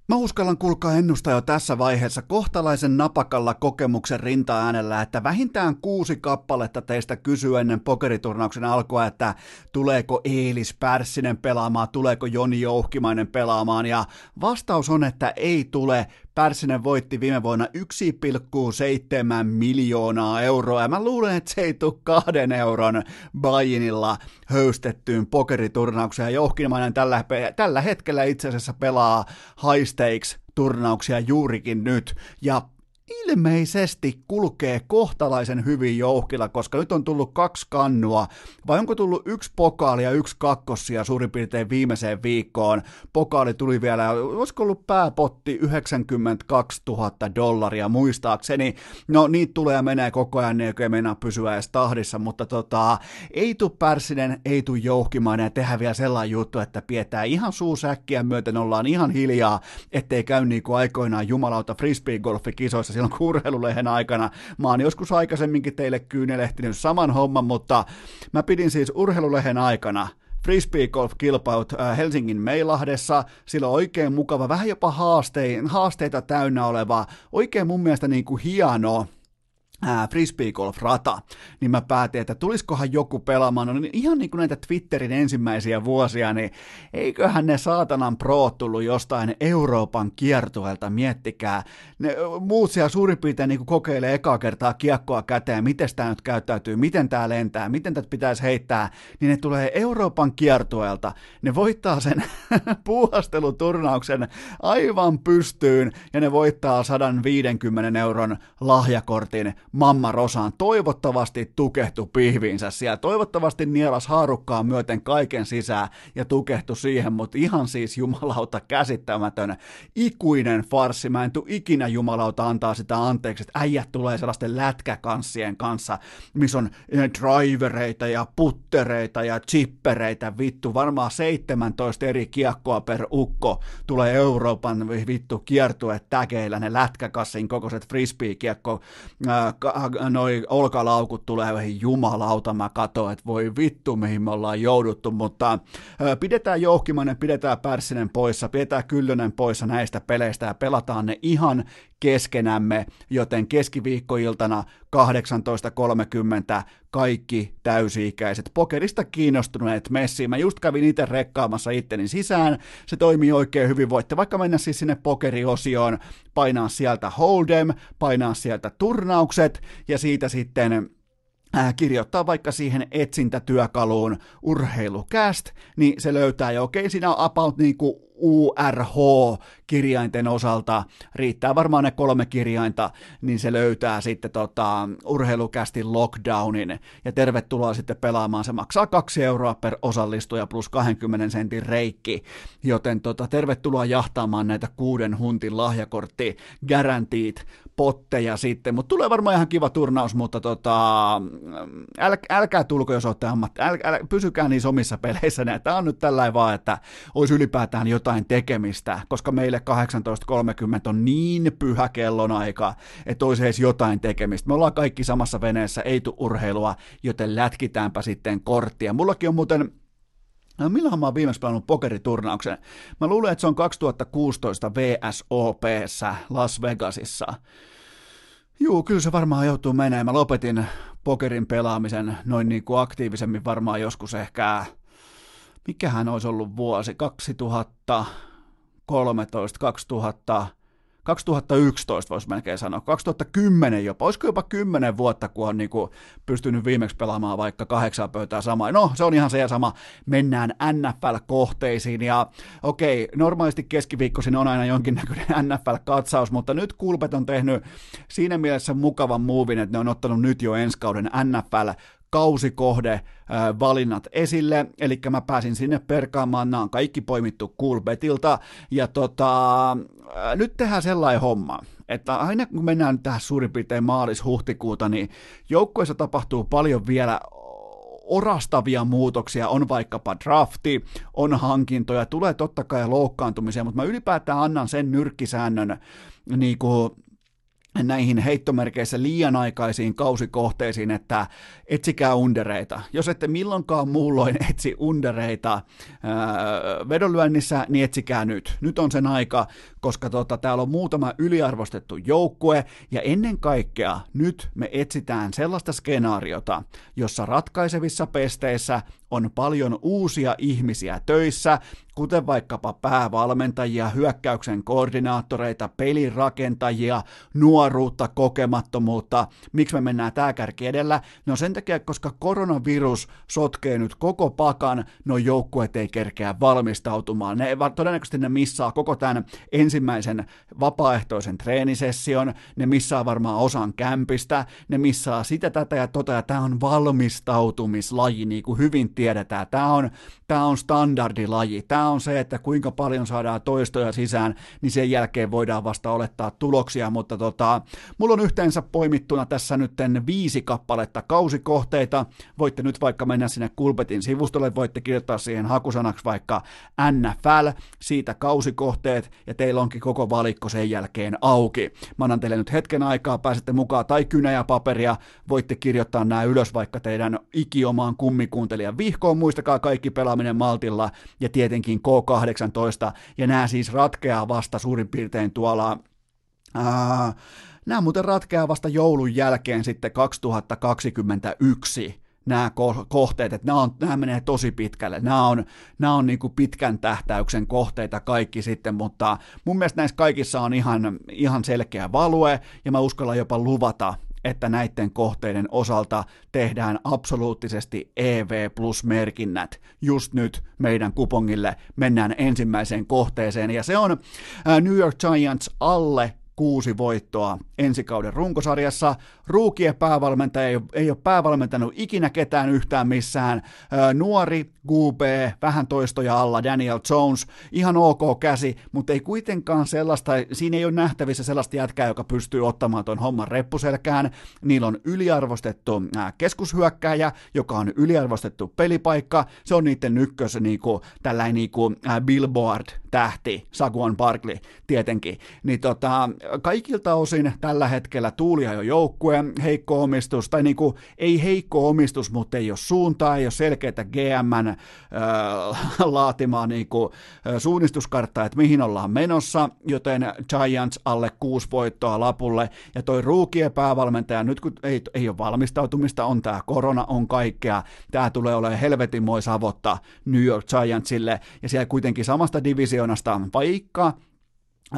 Mä uskallan kulkaa ennustaa jo tässä vaiheessa kohtalaisen napakalla kokemuksen rinta-äänellä, että vähintään kuusi kappaletta teistä kysyy ennen pokeriturnauksen alkua, että tuleeko Eelis Pärssinen pelaamaan, tuleeko Joni Jouhkimainen pelaamaan, ja vastaus on, että ei tule. Pärssinen voitti viime vuonna 1,7 miljoonaa euroa, ja mä luulen, että se ei tule kahden euron Bayinilla höystettyyn pokeriturnaukseen, ja Jouhkimainen tällä, tällä hetkellä itse asiassa pelaa high stakes turnauksia juurikin nyt, ja ilmeisesti kulkee kohtalaisen hyvin jouhkilla, koska nyt on tullut kaksi kannua, vai onko tullut yksi pokaali ja yksi kakkossia suurin piirtein viimeiseen viikkoon. Pokaali tuli vielä, olisiko ollut pääpotti 92 000 dollaria muistaakseni. No niitä tulee ja menee koko ajan, niin ei meinaa pysyä edes tahdissa, mutta tota, ei tu Pärssinen, ei tu jouhkimainen ja tehdä vielä sellainen juttu, että pidetään ihan suusäkkiä myöten, ollaan ihan hiljaa, ettei käy niin kuin aikoinaan jumalauta frisbee-golfikisoissa silloin urheilulehen aikana. Mä oon joskus aikaisemminkin teille kyynelehtinyt saman homman, mutta mä pidin siis urheilulehen aikana frisbee golf kilpailut äh, Helsingin Meilahdessa, sillä on oikein mukava, vähän jopa haasteita täynnä oleva, oikein mun mielestä niin kuin hieno ää, frisbeegolf-rata, niin mä päätin, että tulisikohan joku pelaamaan, no niin ihan niin kuin näitä Twitterin ensimmäisiä vuosia, niin eiköhän ne saatanan pro tullut jostain Euroopan kiertueelta, miettikää. Ne muut siellä suurin piirtein niin kokeilee ekaa kertaa kiekkoa käteen, miten tämä nyt käyttäytyy, miten tämä lentää, miten tätä pitäisi heittää, niin ne tulee Euroopan kiertueelta, ne voittaa sen puuhasteluturnauksen aivan pystyyn, ja ne voittaa 150 euron lahjakortin Mamma Rosaan toivottavasti tukehtu pihviinsä siellä, toivottavasti nielas haarukkaa myöten kaiken sisään ja tukehtu siihen, mutta ihan siis jumalauta käsittämätön ikuinen farsi, mä en tuu ikinä jumalauta antaa sitä anteeksi, että äijät tulee sellaisten lätkäkanssien kanssa, missä on eh, drivereita ja puttereita ja chippereitä, vittu, varmaan 17 eri kiekkoa per ukko tulee Euroopan vittu kiertue täkeillä ne lätkäkassin kokoiset frisbee-kiekko noi olkalaukut tulee vähän jumalauta, mä katsoin, että voi vittu mihin me ollaan jouduttu, mutta pidetään Jouhkimainen, pidetään Pärssinen poissa, pidetään Kyllönen poissa näistä peleistä ja pelataan ne ihan keskenämme, joten keskiviikkoiltana 18.30 kaikki täysi-ikäiset pokerista kiinnostuneet messiin. Mä just kävin itse rekkaamassa itteni sisään, se toimii oikein hyvin. Voitte vaikka mennä siis sinne pokeriosioon, painaa sieltä hold'em, painaa sieltä turnaukset ja siitä sitten äh, kirjoittaa vaikka siihen etsintätyökaluun urheilucast, niin se löytää jo, okei, okay, siinä on about niin kuin URH-kirjainten osalta, riittää varmaan ne kolme kirjainta, niin se löytää sitten tota, urheilukästin lockdownin, ja tervetuloa sitten pelaamaan, se maksaa kaksi euroa per osallistuja plus 20 sentin reikki, joten tota, tervetuloa jahtaamaan näitä kuuden huntin lahjakortti garantiit potteja sitten, mutta tulee varmaan ihan kiva turnaus, mutta tota, äl, älkää tulko, jos olette ammat, äl, äl, pysykää niissä omissa peleissä, tämä on nyt tällä vaan, että olisi ylipäätään jotain tekemistä, koska meille 18.30 on niin pyhä kellonaika, että olisi edes jotain tekemistä. Me ollaan kaikki samassa veneessä, ei tule urheilua, joten lätkitäänpä sitten korttia. Mullakin on muuten No, milloin mä oon viimeksi pelannut pokeriturnauksen? Mä luulen, että se on 2016 VSOPssä Las Vegasissa. Juu, kyllä se varmaan joutuu menemään. Mä lopetin pokerin pelaamisen noin niin kuin aktiivisemmin varmaan joskus ehkä, mikähän olisi ollut vuosi, 2013, 2000, 2011 voisi melkein sanoa, 2010 jopa, olisiko jopa 10 vuotta, kun on kuin pystynyt viimeksi pelaamaan vaikka kahdeksan pöytää samaa. No, se on ihan se ja sama. Mennään NFL-kohteisiin ja okei, normaalisti keskiviikkoisin on aina jonkinnäköinen NFL-katsaus, mutta nyt Kulpet on tehnyt siinä mielessä mukavan muuvin, että ne on ottanut nyt jo ensi kauden NFL kausikohde valinnat esille, eli mä pääsin sinne perkaamaan, nämä on kaikki poimittu Coolbetilta, ja tota, nyt tehdään sellainen homma, että aina kun mennään tähän suurin piirtein maalis-huhtikuuta, niin joukkueessa tapahtuu paljon vielä orastavia muutoksia, on vaikkapa drafti, on hankintoja, tulee totta kai loukkaantumisia, mutta mä ylipäätään annan sen nyrkkisäännön niin kuin näihin heittomerkeissä liian aikaisiin kausikohteisiin, että etsikää undereita. Jos ette milloinkaan muulloin etsi undereita ää, vedonlyönnissä, niin etsikää nyt. Nyt on sen aika, koska tota, täällä on muutama yliarvostettu joukkue, ja ennen kaikkea nyt me etsitään sellaista skenaariota, jossa ratkaisevissa pesteissä on paljon uusia ihmisiä töissä, kuten vaikkapa päävalmentajia, hyökkäyksen koordinaattoreita, pelirakentajia, nuoruutta, kokemattomuutta. Miksi me mennään tämä kärki edellä? No sen takia, koska koronavirus sotkee nyt koko pakan, no joukkueet ei kerkeä valmistautumaan. Ne, todennäköisesti ne missaa koko tämän ensimmäisen vapaaehtoisen treenisession, ne missaa varmaan osan kämpistä, ne missaa sitä, tätä ja tota, ja tämä on valmistautumislaji, niin kuin hyvin tiedetään. Tämä on, tämä on standardilaji. Tämä on se, että kuinka paljon saadaan toistoja sisään, niin sen jälkeen voidaan vasta olettaa tuloksia, mutta tota, mulla on yhteensä poimittuna tässä nyt viisi kappaletta kausikohteita. Voitte nyt vaikka mennä sinne Kulpetin sivustolle, voitte kirjoittaa siihen hakusanaksi vaikka NFL, siitä kausikohteet, ja teillä onkin koko valikko sen jälkeen auki. Mä annan teille nyt hetken aikaa, pääsette mukaan, tai kynä ja paperia, voitte kirjoittaa nämä ylös vaikka teidän ikiomaan kummikuuntelijan vihkoon, muistakaa kaikki pelaaminen maltilla, ja tietenkin K18, ja nämä siis ratkeaa vasta suurin piirtein tuolla... Ää, nämä muuten ratkeaa vasta joulun jälkeen sitten 2021 nämä kohteet, että nämä, on, nämä menee tosi pitkälle. Nämä on, nämä on niin kuin pitkän tähtäyksen kohteita kaikki sitten, mutta mun mielestä näissä kaikissa on ihan, ihan selkeä value, ja mä uskallan jopa luvata, että näiden kohteiden osalta tehdään absoluuttisesti EV plus merkinnät. Just nyt meidän kupongille mennään ensimmäiseen kohteeseen, ja se on New York Giants alle kuusi voittoa ensi kauden runkosarjassa. Ruukien päävalmentaja ei ei ole päävalmentanut ikinä ketään yhtään missään. nuori QB, vähän toistoja alla, Daniel Jones, ihan ok käsi, mutta ei kuitenkaan sellaista, siinä ei ole nähtävissä sellaista jätkää, joka pystyy ottamaan tuon homman reppuselkään. Niillä on yliarvostettu keskushyökkääjä, joka on yliarvostettu pelipaikka. Se on niiden ykkös niin kuin, tällainen niin kuin, billboard-tähti, Saguan Barkley tietenkin. Niin tota, kaikilta osin tällä hetkellä tuulia jo joukkue, heikko omistus, tai niin kuin, ei heikko omistus, mutta ei ole suuntaa, ei ole selkeää GMn äh, laatimaa niin kuin, äh, suunnistuskarttaa, että mihin ollaan menossa, joten Giants alle kuusi voittoa lapulle, ja toi ruukien päävalmentaja, nyt kun ei, ei ole valmistautumista, on tämä korona, on kaikkea, tämä tulee olemaan helvetinmoi savotta New York Giantsille, ja siellä kuitenkin samasta divisioonasta, vaikka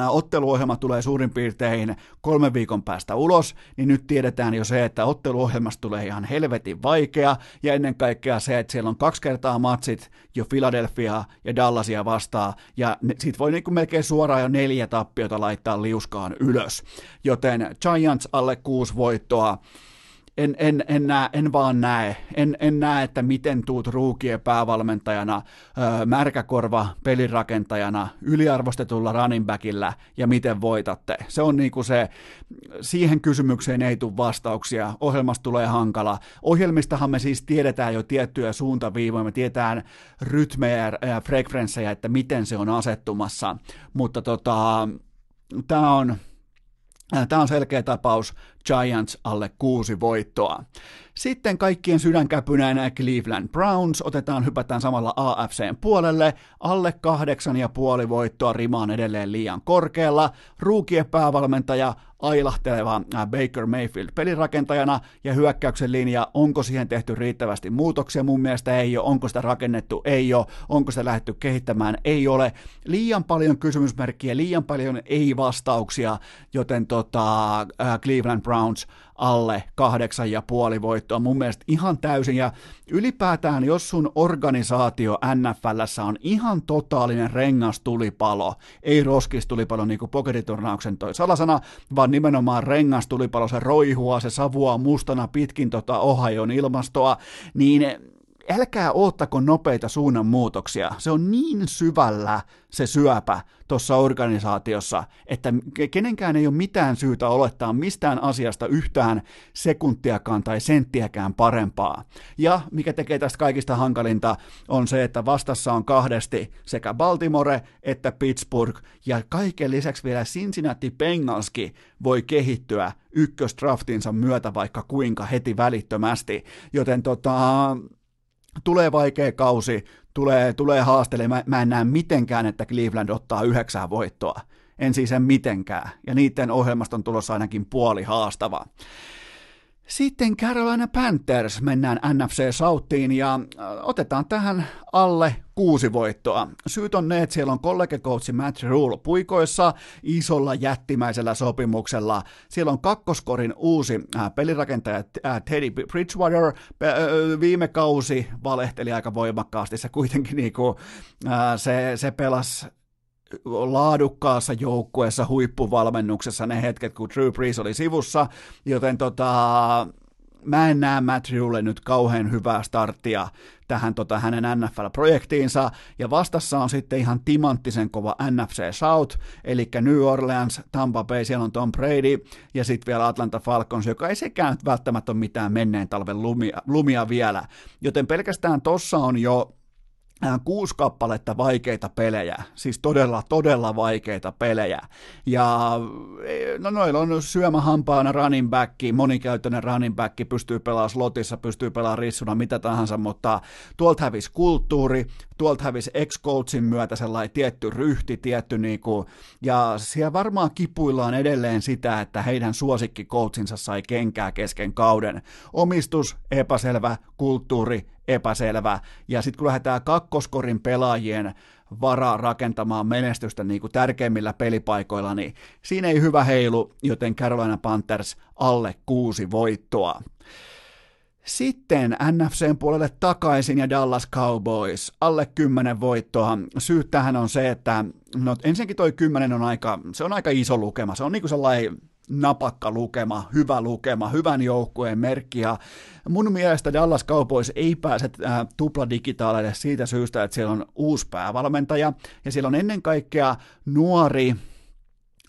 otteluohjelma tulee suurin piirtein kolmen viikon päästä ulos, niin nyt tiedetään jo se, että otteluohjelmasta tulee ihan helvetin vaikea, ja ennen kaikkea se, että siellä on kaksi kertaa matsit jo Philadelphia ja Dallasia vastaan, ja siitä voi niin kuin melkein suoraan jo neljä tappiota laittaa liuskaan ylös. Joten Giants alle kuusi voittoa, en, en, en, näe, en vaan näe. En, en näe, että miten tuut ruukien päävalmentajana, öö, märkäkorva pelirakentajana, yliarvostetulla running backillä ja miten voitatte. Se on niinku se, siihen kysymykseen ei tule vastauksia. Ohjelmasta tulee hankala. Ohjelmistahan me siis tiedetään jo tiettyjä suuntaviivoja, me tiedetään rytmejä ja frekvenssejä, että miten se on asettumassa, mutta tota, tämä on, Tämä on selkeä tapaus. Giants alle kuusi voittoa. Sitten kaikkien sydänkäpynäinen Cleveland Browns, otetaan, hypätään samalla AFCn puolelle, alle kahdeksan ja puoli voittoa, rimaan edelleen liian korkealla, ruukien päävalmentaja, ailahteleva äh, Baker Mayfield pelirakentajana ja hyökkäyksen linja, onko siihen tehty riittävästi muutoksia, mun mielestä ei ole, onko sitä rakennettu, ei ole, onko sitä lähdetty kehittämään, ei ole, liian paljon kysymysmerkkiä, liian paljon ei-vastauksia, joten tota, äh, Cleveland Browns alle kahdeksan ja puoli voittoa. Mun mielestä ihan täysin. Ja ylipäätään, jos sun organisaatio NFLssä on ihan totaalinen rengastulipalo, ei roskistulipalo niin kuin pokeriturnauksen toi salasana, vaan nimenomaan rengastulipalo, se roihua, se savua mustana pitkin tota Ohion ilmastoa, niin älkää oottako nopeita suunnanmuutoksia. Se on niin syvällä se syöpä tuossa organisaatiossa, että kenenkään ei ole mitään syytä olettaa mistään asiasta yhtään sekuntiakaan tai senttiäkään parempaa. Ja mikä tekee tästä kaikista hankalinta on se, että vastassa on kahdesti sekä Baltimore että Pittsburgh ja kaiken lisäksi vielä Cincinnati Bengalski voi kehittyä ykkösdraftinsa myötä vaikka kuinka heti välittömästi. Joten tota, tulee vaikea kausi, tulee, tulee haastele. Mä, mä en näe mitenkään, että Cleveland ottaa yhdeksää voittoa. En siis en mitenkään. Ja niiden ohjelmasta on tulossa ainakin puoli haastava. Sitten Carolina Panthers, mennään NFC Southiin ja äh, otetaan tähän alle kuusi voittoa. Syyt on ne, että siellä on kollegekoutsi Matt Rule puikoissa isolla jättimäisellä sopimuksella. Siellä on kakkoskorin uusi äh, pelirakentaja äh, Teddy Bridgewater. Viime kausi valehteli aika voimakkaasti. Se kuitenkin niinku, se, se pelasi laadukkaassa joukkueessa huippuvalmennuksessa ne hetket, kun Drew Brees oli sivussa, joten tota, mä en näe Matt Rule nyt kauhean hyvää starttia tähän tota, hänen NFL-projektiinsa, ja vastassa on sitten ihan timanttisen kova NFC South, eli New Orleans, Tampa Bay, siellä on Tom Brady, ja sitten vielä Atlanta Falcons, joka ei sekään välttämättä ole mitään menneen talven lumia, lumia vielä, joten pelkästään tossa on jo kuusi kappaletta vaikeita pelejä, siis todella, todella vaikeita pelejä. Ja e, no noilla on syömähampaana running back, monikäyttöinen running back, pystyy pelaamaan slotissa, pystyy pelaamaan rissuna, mitä tahansa, mutta tuolta hävisi kulttuuri, tuolta hävisi ex-coachin myötä sellainen tietty ryhti, tietty niinku, ja siellä varmaan kipuillaan edelleen sitä, että heidän suosikkikoutsinsa sai kenkää kesken kauden. Omistus, epäselvä, kulttuuri, epäselvä. Ja sitten kun lähdetään kakkoskorin pelaajien varaa rakentamaan menestystä niin kuin tärkeimmillä pelipaikoilla, niin siinä ei hyvä heilu, joten Carolina Panthers alle kuusi voittoa. Sitten NFCn puolelle takaisin ja Dallas Cowboys, alle 10 voittoa. Syyt tähän on se, että no ensinnäkin toi 10 on aika, se on aika iso lukema. Se on niin kuin sellainen napakka lukema, hyvä lukema, hyvän joukkueen merkki. Ja mun mielestä Dallas Cowboys ei pääse äh, tupladigitaaleille siitä syystä, että siellä on uusi päävalmentaja ja siellä on ennen kaikkea nuori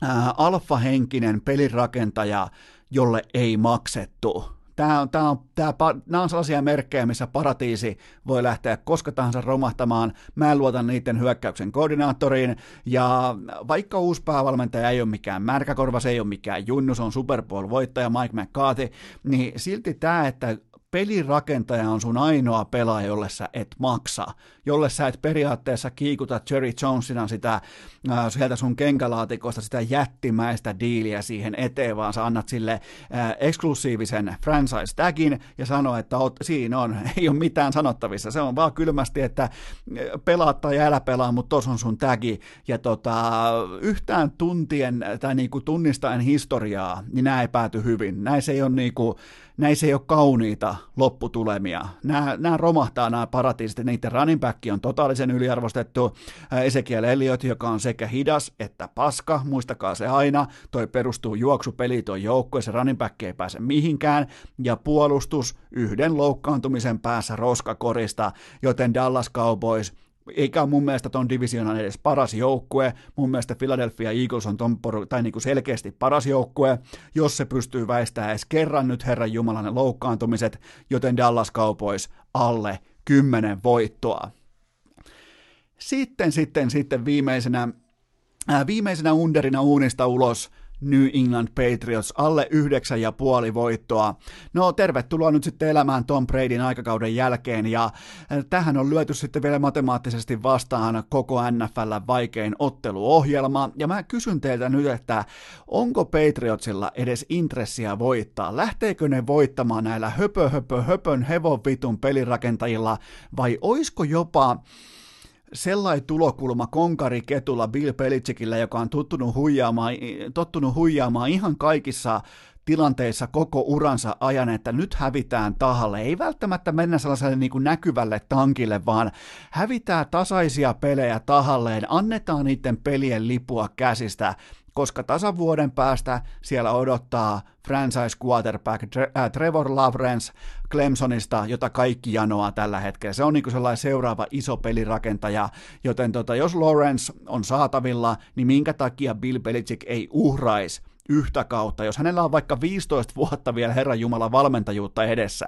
äh, alfahenkinen pelirakentaja, jolle ei maksettu Tämä on, tämä on, tämä, nämä on sellaisia merkkejä, missä paratiisi voi lähteä koska tahansa romahtamaan. Mä en luota niiden hyökkäyksen koordinaattoriin, ja vaikka uusi päävalmentaja ei ole mikään märkäkorva, se ei ole mikään junnu, se on Super Bowl-voittaja Mike McCarthy, niin silti tämä, että pelirakentaja on sun ainoa pelaaja, jolle sä et maksa, jolle sä et periaatteessa kiikuta Jerry Jonesina sitä äh, sieltä sun kenkälaatikosta sitä jättimäistä diiliä siihen eteen, vaan sä annat sille äh, eksklusiivisen franchise tagin ja sano, että ot, siinä on, ei ole mitään sanottavissa, se on vaan kylmästi, että äh, pelaat tai älä pelaa, mutta tos on sun tagi, ja tota, yhtään tuntien tai niinku tunnistaen historiaa, niin nämä ei pääty hyvin, näissä ei ole niinku, näissä ei ole kauniita lopputulemia. Nämä, nämä romahtaa nämä paratiisit, niiden running back on totaalisen yliarvostettu. Ezekiel Elliot, joka on sekä hidas että paska, muistakaa se aina. Toi perustuu juoksupeliin, toi joukkue, se running back ei pääse mihinkään. Ja puolustus yhden loukkaantumisen päässä roskakorista, joten Dallas Cowboys – eikä mun mielestä ton divisionan edes paras joukkue. Mun mielestä Philadelphia Eagles on ton poru, tai niin kuin selkeästi paras joukkue, jos se pystyy väistämään edes kerran nyt Herran Jumalanen loukkaantumiset, joten Dallas Cowboys alle 10 voittoa. Sitten, sitten, sitten viimeisenä, ää, viimeisenä underina uunista ulos New England Patriots alle yhdeksän ja puoli voittoa. No tervetuloa nyt sitten elämään Tom Bradyn aikakauden jälkeen ja eh, tähän on lyöty sitten vielä matemaattisesti vastaan koko NFL vaikein otteluohjelma ja mä kysyn teiltä nyt, että onko Patriotsilla edes intressiä voittaa? Lähteekö ne voittamaan näillä höpö höpö höpön hevon vitun pelirakentajilla vai oisko jopa sellainen tulokulma konkari ketulla Bill Belichickillä, joka on tottunut huijaamaan, tottunut huijaamaan ihan kaikissa tilanteissa koko uransa ajan, että nyt hävitään tahalle. Ei välttämättä mennä sellaiselle niin kuin näkyvälle tankille, vaan hävitää tasaisia pelejä tahalleen, annetaan niiden pelien lipua käsistä, koska tasavuoden päästä siellä odottaa franchise quarterback äh, Trevor Lawrence Clemsonista, jota kaikki janoaa tällä hetkellä. Se on niin sellainen seuraava iso pelirakentaja, joten tota, jos Lawrence on saatavilla, niin minkä takia Bill Belichick ei uhraisi yhtä kautta, jos hänellä on vaikka 15 vuotta vielä Herran Jumala valmentajuutta edessä,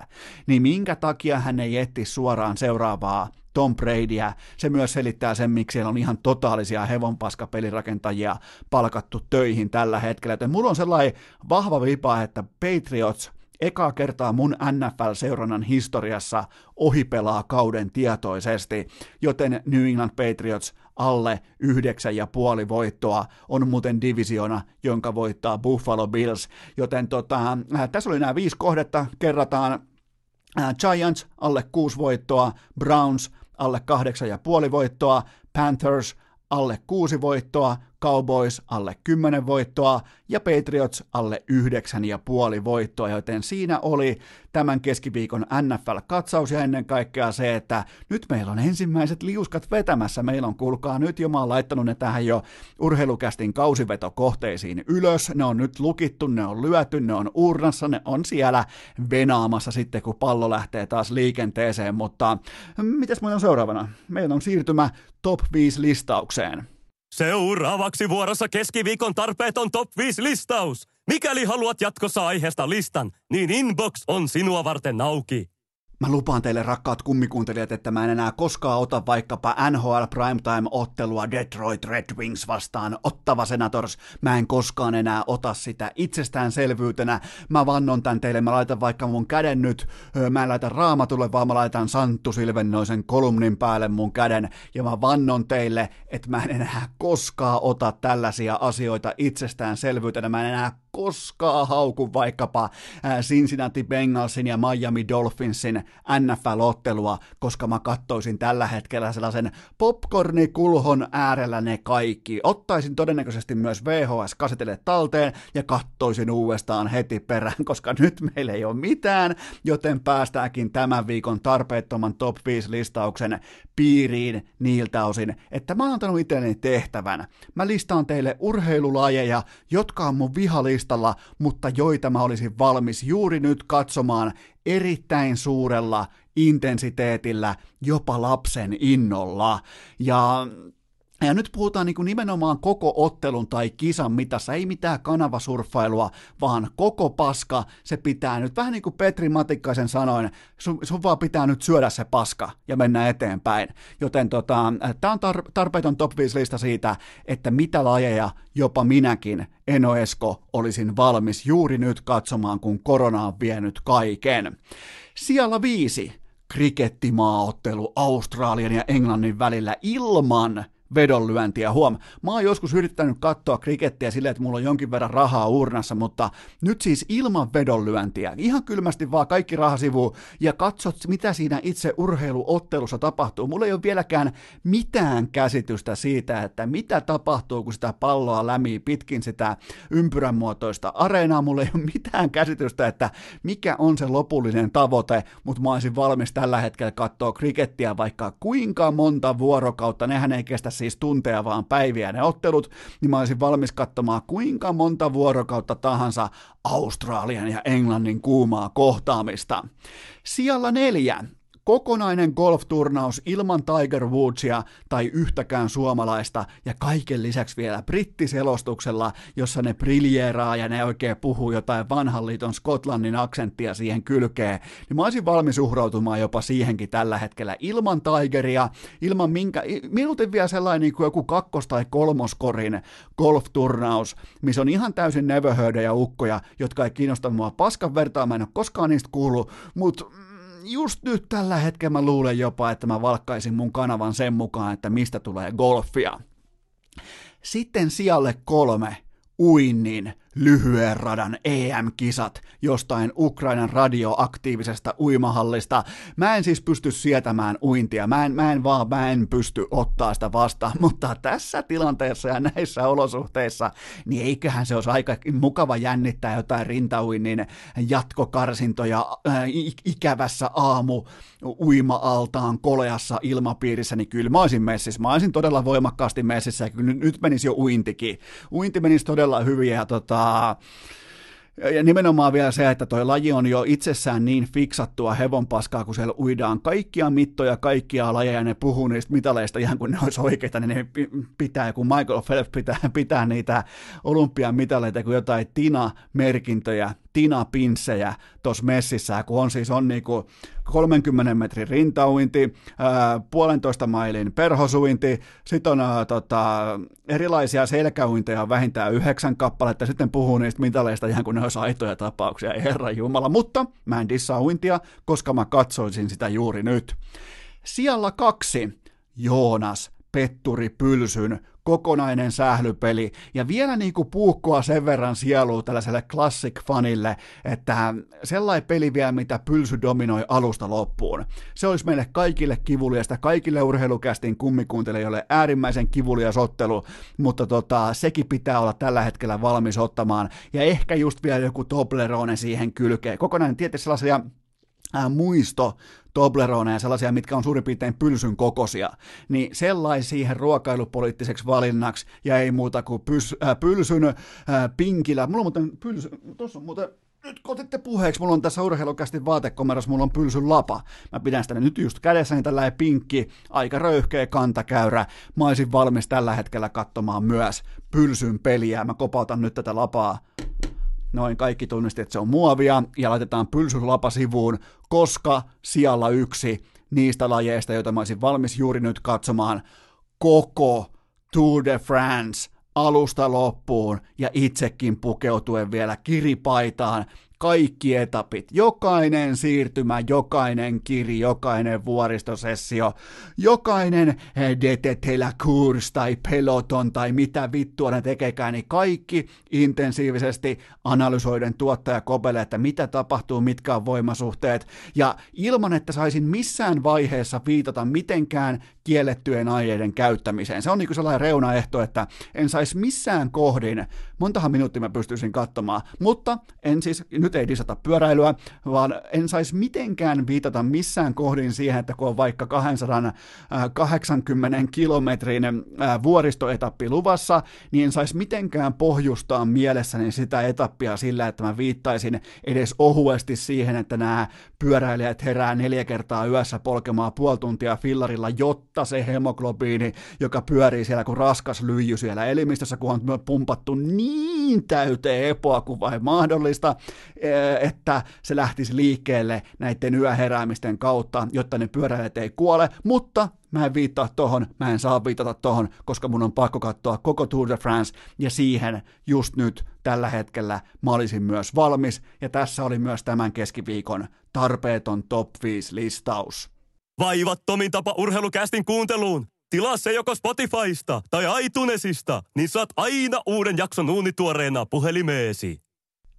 niin minkä takia hän ei etti suoraan seuraavaa Tom Bradyä. Se myös selittää sen, miksi siellä on ihan totaalisia hevonpaskapelirakentajia palkattu töihin tällä hetkellä. Joten mulla on sellainen vahva vipa, että Patriots eka kertaa mun NFL-seurannan historiassa ohipelaa kauden tietoisesti, joten New England Patriots alle yhdeksän ja puoli voittoa on muuten divisiona, jonka voittaa Buffalo Bills, joten tota, äh, tässä oli nämä viisi kohdetta, kerrataan äh, Giants alle kuusi voittoa, Browns alle kahdeksan ja puoli voittoa, Panthers alle kuusi voittoa, Cowboys alle 10 voittoa ja Patriots alle 9,5 voittoa, joten siinä oli tämän keskiviikon NFL-katsaus ja ennen kaikkea se, että nyt meillä on ensimmäiset liuskat vetämässä. Meillä on, kuulkaa, nyt jo mä oon laittanut ne tähän jo urheilukästin kausivetokohteisiin ylös. Ne on nyt lukittu, ne on lyöty, ne on urnassa, ne on siellä venaamassa sitten, kun pallo lähtee taas liikenteeseen, mutta mitäs meillä on seuraavana? Meillä on siirtymä top 5 listaukseen. Seuraavaksi vuorossa keskiviikon tarpeeton top 5 listaus. Mikäli haluat jatkossa aiheesta listan, niin inbox on sinua varten auki. Mä lupaan teille rakkaat kummikuuntelijat, että mä en enää koskaan ota vaikkapa NHL Primetime-ottelua Detroit Red Wings vastaan Ottava Senators. Mä en koskaan enää ota sitä itsestäänselvyytenä. Mä vannon tän teille, mä laitan vaikka mun käden nyt, mä en laita raamatulle, vaan mä laitan Santtu Silvennoisen kolumnin päälle mun käden. Ja mä vannon teille, että mä en enää koskaan ota tällaisia asioita itsestäänselvyytenä. Mä en enää koskaan hauku vaikkapa Cincinnati Bengalsin ja Miami Dolphinsin NFL-ottelua, koska mä kattoisin tällä hetkellä sellaisen popcornikulhon äärellä ne kaikki. Ottaisin todennäköisesti myös VHS-kasetelle talteen ja kattoisin uudestaan heti perään, koska nyt meillä ei ole mitään, joten päästäänkin tämän viikon tarpeettoman top 5 listauksen piiriin niiltä osin, että mä oon antanut itselleni tehtävän. Mä listaan teille urheilulajeja, jotka on mun vihalistalla, mutta joita mä olisin valmis juuri nyt katsomaan erittäin suurella intensiteetillä, jopa lapsen innolla. Ja ja nyt puhutaan niin kuin nimenomaan koko ottelun tai kisan mitassa, ei mitään kanavasurffailua, vaan koko paska, se pitää nyt, vähän niin kuin Petri Matikkaisen sanoin, sun, sun vaan pitää nyt syödä se paska ja mennä eteenpäin. Joten tota, tämä on tar- tarpeeton top 5 lista siitä, että mitä lajeja jopa minäkin, Eno Esko, olisin valmis juuri nyt katsomaan, kun korona on vienyt kaiken. Siellä viisi, krikettimaaottelu Australian ja Englannin välillä ilman vedonlyöntiä. Huom, mä oon joskus yrittänyt katsoa krikettiä silleen, että mulla on jonkin verran rahaa urnassa, mutta nyt siis ilman vedonlyöntiä. Ihan kylmästi vaan kaikki rahasivu ja katsot, mitä siinä itse urheiluottelussa tapahtuu. Mulla ei ole vieläkään mitään käsitystä siitä, että mitä tapahtuu, kun sitä palloa lämii pitkin sitä ympyränmuotoista areenaa. Mulla ei ole mitään käsitystä, että mikä on se lopullinen tavoite, mutta mä olisin valmis tällä hetkellä katsoa krikettiä vaikka kuinka monta vuorokautta. Nehän ei kestä siis tunteja, vaan päiviä ne ottelut, niin mä olisin valmis katsomaan kuinka monta vuorokautta tahansa Australian ja Englannin kuumaa kohtaamista. Siellä neljä kokonainen golfturnaus ilman Tiger Woodsia tai yhtäkään suomalaista. Ja kaiken lisäksi vielä brittiselostuksella, jossa ne briljeeraa ja ne oikein puhuu jotain vanhan liiton Skotlannin aksenttia siihen kylkeen, niin mä olisin valmis uhrautumaan jopa siihenkin tällä hetkellä ilman Tigeria, ilman minkä, minuutin vielä sellainen niin kuin joku kakkos- tai kolmoskorin golfturnaus, missä on ihan täysin nevöhöydejä ukkoja, jotka ei kiinnosta mua paskan vertaa, mä en ole koskaan niistä kuullut, mutta just nyt tällä hetkellä mä luulen jopa, että mä valkkaisin mun kanavan sen mukaan, että mistä tulee golfia. Sitten sijalle kolme, uinnin lyhyen radan EM-kisat jostain Ukrainan radioaktiivisesta uimahallista. Mä en siis pysty sietämään uintia, mä en, mä en vaan, mä en pysty ottaa sitä vastaan, mutta tässä tilanteessa ja näissä olosuhteissa, niin eiköhän se olisi aika mukava jännittää jotain rintauinnin jatkokarsintoja äh, ikävässä aamu uima-altaan koleassa ilmapiirissä, niin kyllä mä olisin messissä. Mä olisin todella voimakkaasti messissä ja kyllä nyt menisi jo uintikin. Uinti menisi todella hyvin ja tota, ja nimenomaan vielä se, että toi laji on jo itsessään niin fiksattua hevonpaskaa, kun siellä uidaan kaikkia mittoja, kaikkia lajeja, ne puhuu niistä mitaleista ihan kuin ne olisi oikeita, niin ne pitää, kun Michael Phelps pitää, pitää niitä olympiamitaleita kuin jotain Tina-merkintöjä, Tina-pinssejä tuossa messissä, kun on siis on niinku 30 metrin rintauinti, ää, puolentoista mailin perhosuinti, sitten on ää, tota, erilaisia selkäuinteja vähintään yhdeksän kappaletta, sitten puhuu niistä mitaleista ihan kuin ne olisi aitoja tapauksia, herra jumala, mutta mä en dissaa uintia, koska mä katsoisin sitä juuri nyt. Sijalla kaksi, Joonas Petturi Pylsyn kokonainen sählypeli, ja vielä niin kuin puukkoa sen verran sielua tällaiselle classic-fanille, että sellainen peli vielä, mitä Pylsy dominoi alusta loppuun. Se olisi meille kaikille kivuliasta, kaikille urheilukästin kummikuuntelijoille äärimmäisen kivulias ottelu, mutta tota, sekin pitää olla tällä hetkellä valmis ottamaan, ja ehkä just vielä joku Toblerone siihen kylkeen. Kokonainen tietysti sellaisia ää, muisto Tobleroneja, sellaisia, mitkä on suurin piirtein pylsyn kokoisia, niin sellaisia siihen ruokailupoliittiseksi valinnaksi ja ei muuta kuin pys, äh, pylsyn äh, pinkillä. Mulla on muuten pylsy, tuossa on muuten nyt kun otitte puheeksi, mulla on tässä urheilukästi vaatekomerossa, mulla on pylsyn lapa. Mä pidän sitä nyt just kädessäni tällä pinkki, aika röyhkeä kantakäyrä. Mä olisin valmis tällä hetkellä katsomaan myös pylsyn peliä. Mä kopautan nyt tätä lapaa noin kaikki tunnisti, että se on muovia, ja laitetaan pylsylapa sivuun, koska sijalla yksi niistä lajeista, joita mä olisin valmis juuri nyt katsomaan, koko Tour de France alusta loppuun ja itsekin pukeutuen vielä kiripaitaan kaikki etapit, jokainen siirtymä, jokainen kiri, jokainen vuoristosessio, jokainen eh, detetellä kurs tai peloton tai mitä vittua ne tekekään, niin kaikki intensiivisesti analysoiden tuottaja Kobele, että mitä tapahtuu, mitkä on voimasuhteet, ja ilman, että saisin missään vaiheessa viitata mitenkään kiellettyjen aineiden käyttämiseen. Se on niin sellainen reunaehto, että en saisi missään kohdin, montahan minuuttia mä pystyisin katsomaan, mutta en siis, nyt ei disata pyöräilyä, vaan en saisi mitenkään viitata missään kohdin siihen, että kun on vaikka 280 kilometrin vuoristoetappi luvassa, niin en saisi mitenkään pohjustaa mielessäni sitä etappia sillä, että mä viittaisin edes ohuesti siihen, että nämä pyöräilijät herää neljä kertaa yössä polkemaan puoli tuntia fillarilla, jotta se hemoglobiini, joka pyörii siellä kuin raskas lyijy siellä elimistössä, kun on pumpattu niin täyteen epoa kuin vain mahdollista, e, että se lähtisi liikkeelle näiden yöheräämisten kautta, jotta ne pyöräilijät ei kuole, mutta mä en viittaa tohon, mä en saa viitata tohon, koska mun on pakko katsoa koko Tour de France, ja siihen just nyt tällä hetkellä mä olisin myös valmis, ja tässä oli myös tämän keskiviikon tarpeeton top 5 listaus. Vaivattomin tapa urheilukästin kuunteluun. Tilaa se joko Spotifysta tai iTunesista, niin saat aina uuden jakson uunituoreena puhelimeesi.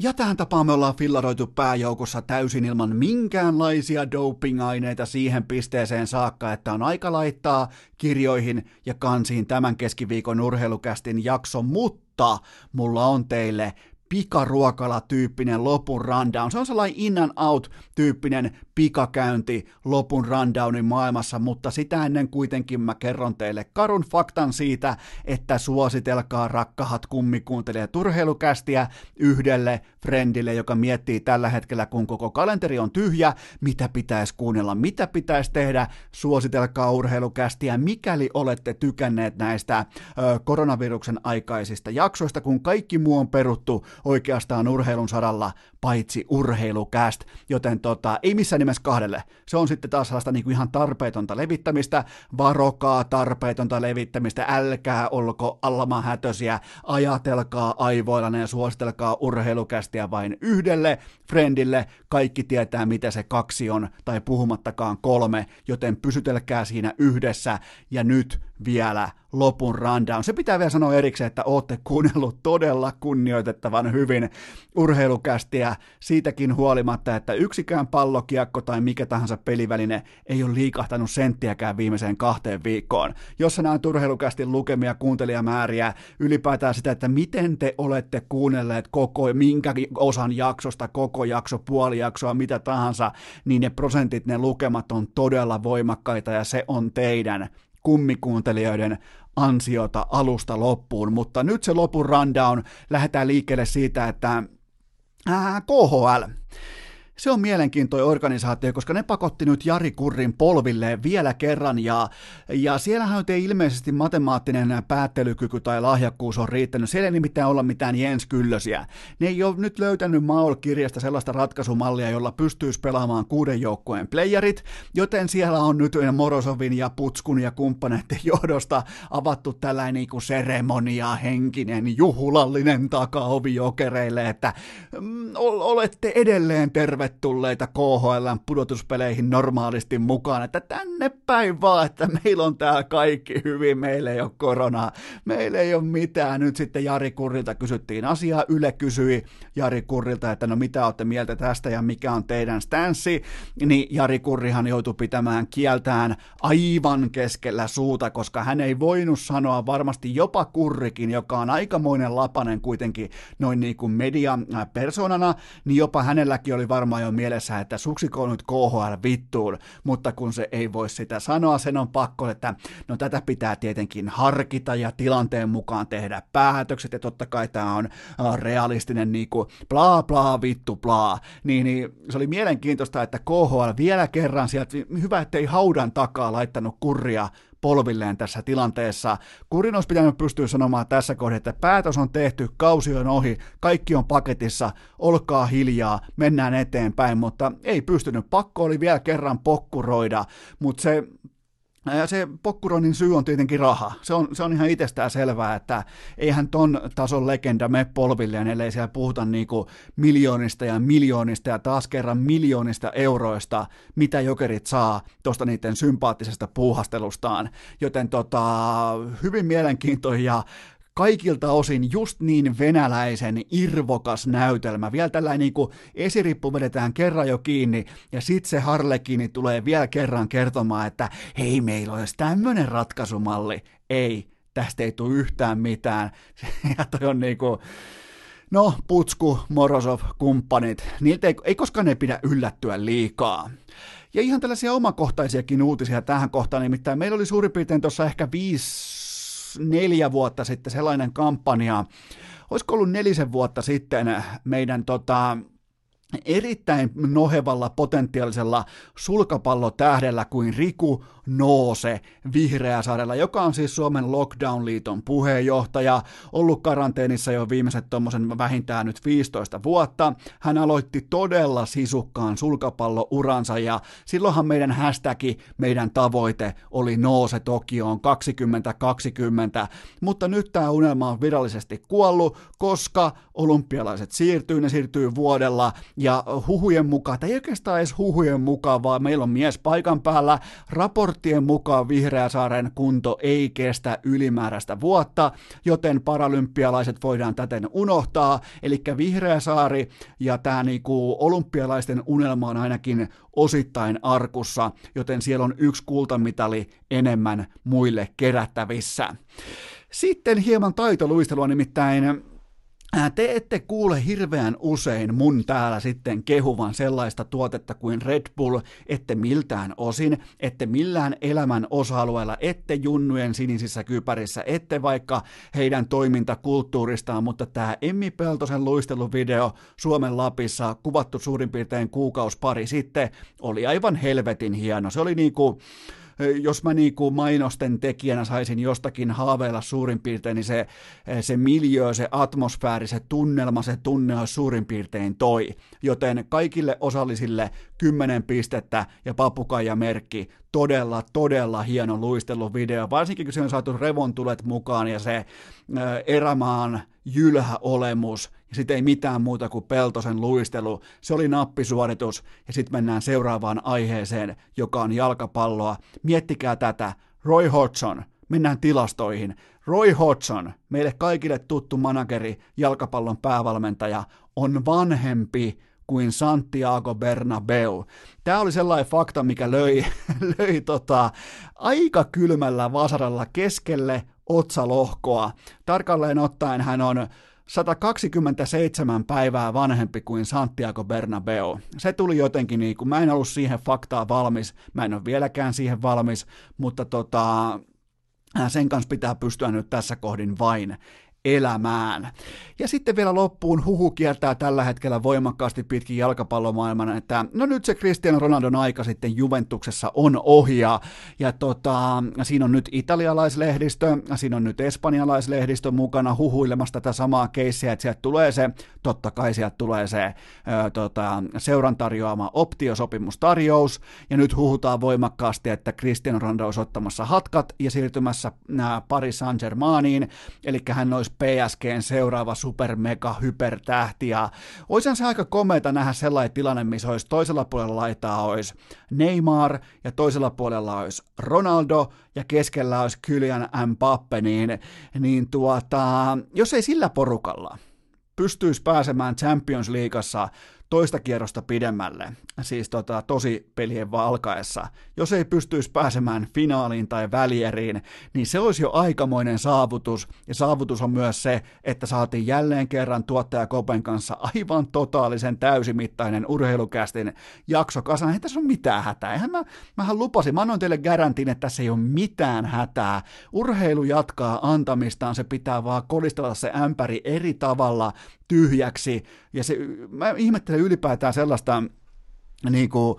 Ja tähän tapaan me ollaan fillaroitu pääjoukossa täysin ilman minkäänlaisia dopingaineita siihen pisteeseen saakka, että on aika laittaa kirjoihin ja kansiin tämän keskiviikon urheilukästin jakso, mutta mulla on teille pikaruokala-tyyppinen lopun rundown. Se on sellainen in and out-tyyppinen pikakäynti lopun rundownin maailmassa, mutta sitä ennen kuitenkin mä kerron teille karun faktan siitä, että suositelkaa rakkahat kummikuuntelijat urheilukästiä yhdelle friendille, joka miettii tällä hetkellä, kun koko kalenteri on tyhjä, mitä pitäisi kuunnella, mitä pitäisi tehdä, suositelkaa urheilukästiä, mikäli olette tykänneet näistä ö, koronaviruksen aikaisista jaksoista, kun kaikki muu on peruttu oikeastaan urheilun saralla, paitsi urheilukäst, joten tota, ei missään nimessä kahdelle. Se on sitten taas sellaista niin kuin ihan tarpeetonta levittämistä, varokaa tarpeetonta levittämistä, älkää olko hätösiä, ajatelkaa aivoillanne ja suositelkaa urheilukästiä vain yhdelle friendille, kaikki tietää mitä se kaksi on, tai puhumattakaan kolme, joten pysytelkää siinä yhdessä, ja nyt vielä lopun rundown. Se pitää vielä sanoa erikseen, että ootte kuunnellut todella kunnioitettavan hyvin urheilukästiä siitäkin huolimatta, että yksikään pallokiekko tai mikä tahansa peliväline ei ole liikahtanut senttiäkään viimeiseen kahteen viikkoon. Jos sä näet urheilukästin lukemia kuuntelijamääriä, ylipäätään sitä, että miten te olette kuunnelleet koko, minkä osan jaksosta, koko jakso, puoli jaksoa, mitä tahansa, niin ne prosentit, ne lukemat on todella voimakkaita ja se on teidän kummikuuntelijoiden ansiota alusta loppuun, mutta nyt se lopun rundown, lähdetään liikkeelle siitä, että ää, KHL, se on mielenkiintoinen organisaatio, koska ne pakotti nyt Jari Kurrin polvilleen vielä kerran, ja, ja siellähän ei ilmeisesti matemaattinen päättelykyky tai lahjakkuus on riittänyt. Siellä ei nimittäin olla mitään Jens Kyllösiä. Ne ei ole nyt löytänyt Maul-kirjasta sellaista ratkaisumallia, jolla pystyisi pelaamaan kuuden joukkueen playerit, joten siellä on nyt Morosovin ja Putskun ja kumppaneiden johdosta avattu tällainen niin kuin seremonia, henkinen, juhlallinen takaovi jokereille, että mm, olette edelleen terve tervetulleita KHL pudotuspeleihin normaalisti mukaan, että tänne päin vaan, että meillä on täällä kaikki hyvin, meillä ei ole koronaa, meillä ei ole mitään. Nyt sitten Jari Kurrilta kysyttiin asiaa, Yle kysyi Jari Kurrilta, että no mitä olette mieltä tästä ja mikä on teidän stanssi, niin Jari Kurrihan joutui pitämään kieltään aivan keskellä suuta, koska hän ei voinut sanoa varmasti jopa Kurrikin, joka on aikamoinen lapanen kuitenkin noin niin kuin median persoonana, niin jopa hänelläkin oli varmaan jo mielessä, että suksiko nyt KHL vittuun, mutta kun se ei voi sitä sanoa, sen on pakko, että no tätä pitää tietenkin harkita ja tilanteen mukaan tehdä päätökset, ja totta kai tämä on realistinen niin kuin bla bla vittu bla, niin, niin se oli mielenkiintoista, että KHL vielä kerran sieltä, hyvä ettei haudan takaa laittanut kurria polvilleen tässä tilanteessa. Kurin olisi pitänyt pystyä sanomaan tässä kohdassa, että päätös on tehty, kausi on ohi, kaikki on paketissa, olkaa hiljaa, mennään eteenpäin, mutta ei pystynyt. Pakko oli vielä kerran pokkuroida, mutta se ja se pokkuroinnin syy on tietenkin raha. Se on, se on ihan itsestään selvää, että eihän ton tason legenda me polvilleen, ellei siellä puhuta niinku miljoonista ja miljoonista ja taas kerran miljoonista euroista, mitä jokerit saa tuosta niiden sympaattisesta puuhastelustaan. Joten tota, hyvin mielenkiintoinen ja kaikilta osin just niin venäläisen irvokas näytelmä. Vielä tällainen niin kuin esirippu vedetään kerran jo kiinni ja sitten se Harlekini tulee vielä kerran kertomaan, että hei meillä olisi tämmöinen ratkaisumalli. Ei, tästä ei tule yhtään mitään. Ja toi on niin kuin, no Putsku, Morozov, kumppanit, niiltä ei, ei koskaan ne pidä yllättyä liikaa. Ja ihan tällaisia omakohtaisiakin uutisia tähän kohtaan, nimittäin meillä oli suurin piirtein tuossa ehkä viisi neljä vuotta sitten sellainen kampanja, olisiko ollut nelisen vuotta sitten meidän tota, erittäin nohevalla potentiaalisella sulkapallotähdellä kuin Riku Noose Vihreäsaarella, joka on siis Suomen Lockdown-liiton puheenjohtaja, ollut karanteenissa jo viimeiset tuommoisen vähintään nyt 15 vuotta. Hän aloitti todella sisukkaan sulkapallouransa ja silloinhan meidän hashtagi, meidän tavoite oli Noose Tokioon 2020, mutta nyt tämä unelma on virallisesti kuollut, koska olympialaiset siirtyy, ne siirtyy vuodella ja huhujen mukaan, tai ei oikeastaan edes huhujen mukaan, vaan meillä on mies paikan päällä, raporttien mukaan Vihreäsaaren kunto ei kestä ylimääräistä vuotta, joten paralympialaiset voidaan täten unohtaa, eli Vihreäsaari ja tämä niinku olympialaisten unelma on ainakin osittain arkussa, joten siellä on yksi kultamitali enemmän muille kerättävissä. Sitten hieman taitoluistelua, nimittäin te ette kuule hirveän usein mun täällä sitten kehuvan sellaista tuotetta kuin Red Bull, ette miltään osin, ette millään elämän osa-alueella, ette junnujen sinisissä kypärissä, ette vaikka heidän toimintakulttuuristaan, mutta tämä Emmi Peltosen luisteluvideo Suomen Lapissa, kuvattu suurin piirtein kuukaus pari sitten, oli aivan helvetin hieno. Se oli niinku, jos mä niin kuin mainosten tekijänä saisin jostakin haaveilla suurin piirtein, niin se, se miljö, se atmosfääri, se tunnelma, se tunne olisi suurin piirtein toi. Joten kaikille osallisille 10 pistettä ja papukaija merkki. Todella, todella hieno luisteluvideo, varsinkin kun se on saatu revontulet mukaan ja se erämaan jylhä olemus ja sitten ei mitään muuta kuin Peltosen luistelu. Se oli nappisuoritus ja sitten mennään seuraavaan aiheeseen, joka on jalkapalloa. Miettikää tätä. Roy Hodgson, mennään tilastoihin. Roy Hodgson, meille kaikille tuttu manageri, jalkapallon päävalmentaja, on vanhempi kuin Santiago Bernabeu. Tämä oli sellainen fakta, mikä löi, löi tota, aika kylmällä vasaralla keskelle otsalohkoa. Tarkalleen ottaen hän on 127 päivää vanhempi kuin Santiago Bernabeu. Se tuli jotenkin niin kuin, mä en ollut siihen faktaa valmis, mä en ole vieläkään siihen valmis, mutta tota, sen kanssa pitää pystyä nyt tässä kohdin vain elämään. Ja sitten vielä loppuun huhu kiertää tällä hetkellä voimakkaasti pitkin jalkapallomaailman, että no nyt se Cristiano Ronaldon aika sitten Juventuksessa on ohi ja, tota, siinä on nyt italialaislehdistö, siinä on nyt espanjalaislehdistö mukana huhuilemassa tätä samaa keissiä, että sieltä tulee se, totta kai sieltä tulee se ö, tota, seuran tarjoama optiosopimustarjous ja nyt huhutaan voimakkaasti, että Cristiano Ronaldo olisi ottamassa hatkat ja siirtymässä Paris Saint-Germainiin, eli hän olisi PSGn seuraava super mega hypertähti ja se aika komeita nähdä sellainen tilanne, missä olisi toisella puolella laitaa olisi Neymar ja toisella puolella olisi Ronaldo ja keskellä olisi Kylian Mbappe, niin, niin tuota, jos ei sillä porukalla pystyisi pääsemään Champions Leagueassa toista kierrosta pidemmälle, siis tota, tosi pelien alkaessa. Jos ei pystyisi pääsemään finaaliin tai välieriin, niin se olisi jo aikamoinen saavutus, ja saavutus on myös se, että saatiin jälleen kerran tuottaja Kopen kanssa aivan totaalisen täysimittainen urheilukästin jakso kasaan. Ei tässä ole mitään hätää. Eihän mä, mähän lupasin, mä annoin teille garantin, että tässä ei ole mitään hätää. Urheilu jatkaa antamistaan, se pitää vaan kolistella se ämpäri eri tavalla tyhjäksi, ja se, mä ihmettelen ylipäätään sellaista niin kuin,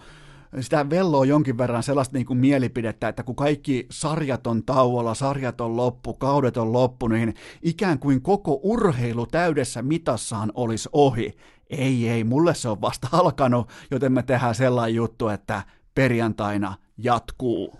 sitä velloa jonkin verran sellaista niin kuin mielipidettä, että kun kaikki sarjat on tauolla, sarjat on loppu, kaudet on loppu, niin ikään kuin koko urheilu täydessä mitassaan olisi ohi. Ei, ei, mulle se on vasta alkanut, joten me tehdään sellainen juttu, että perjantaina jatkuu.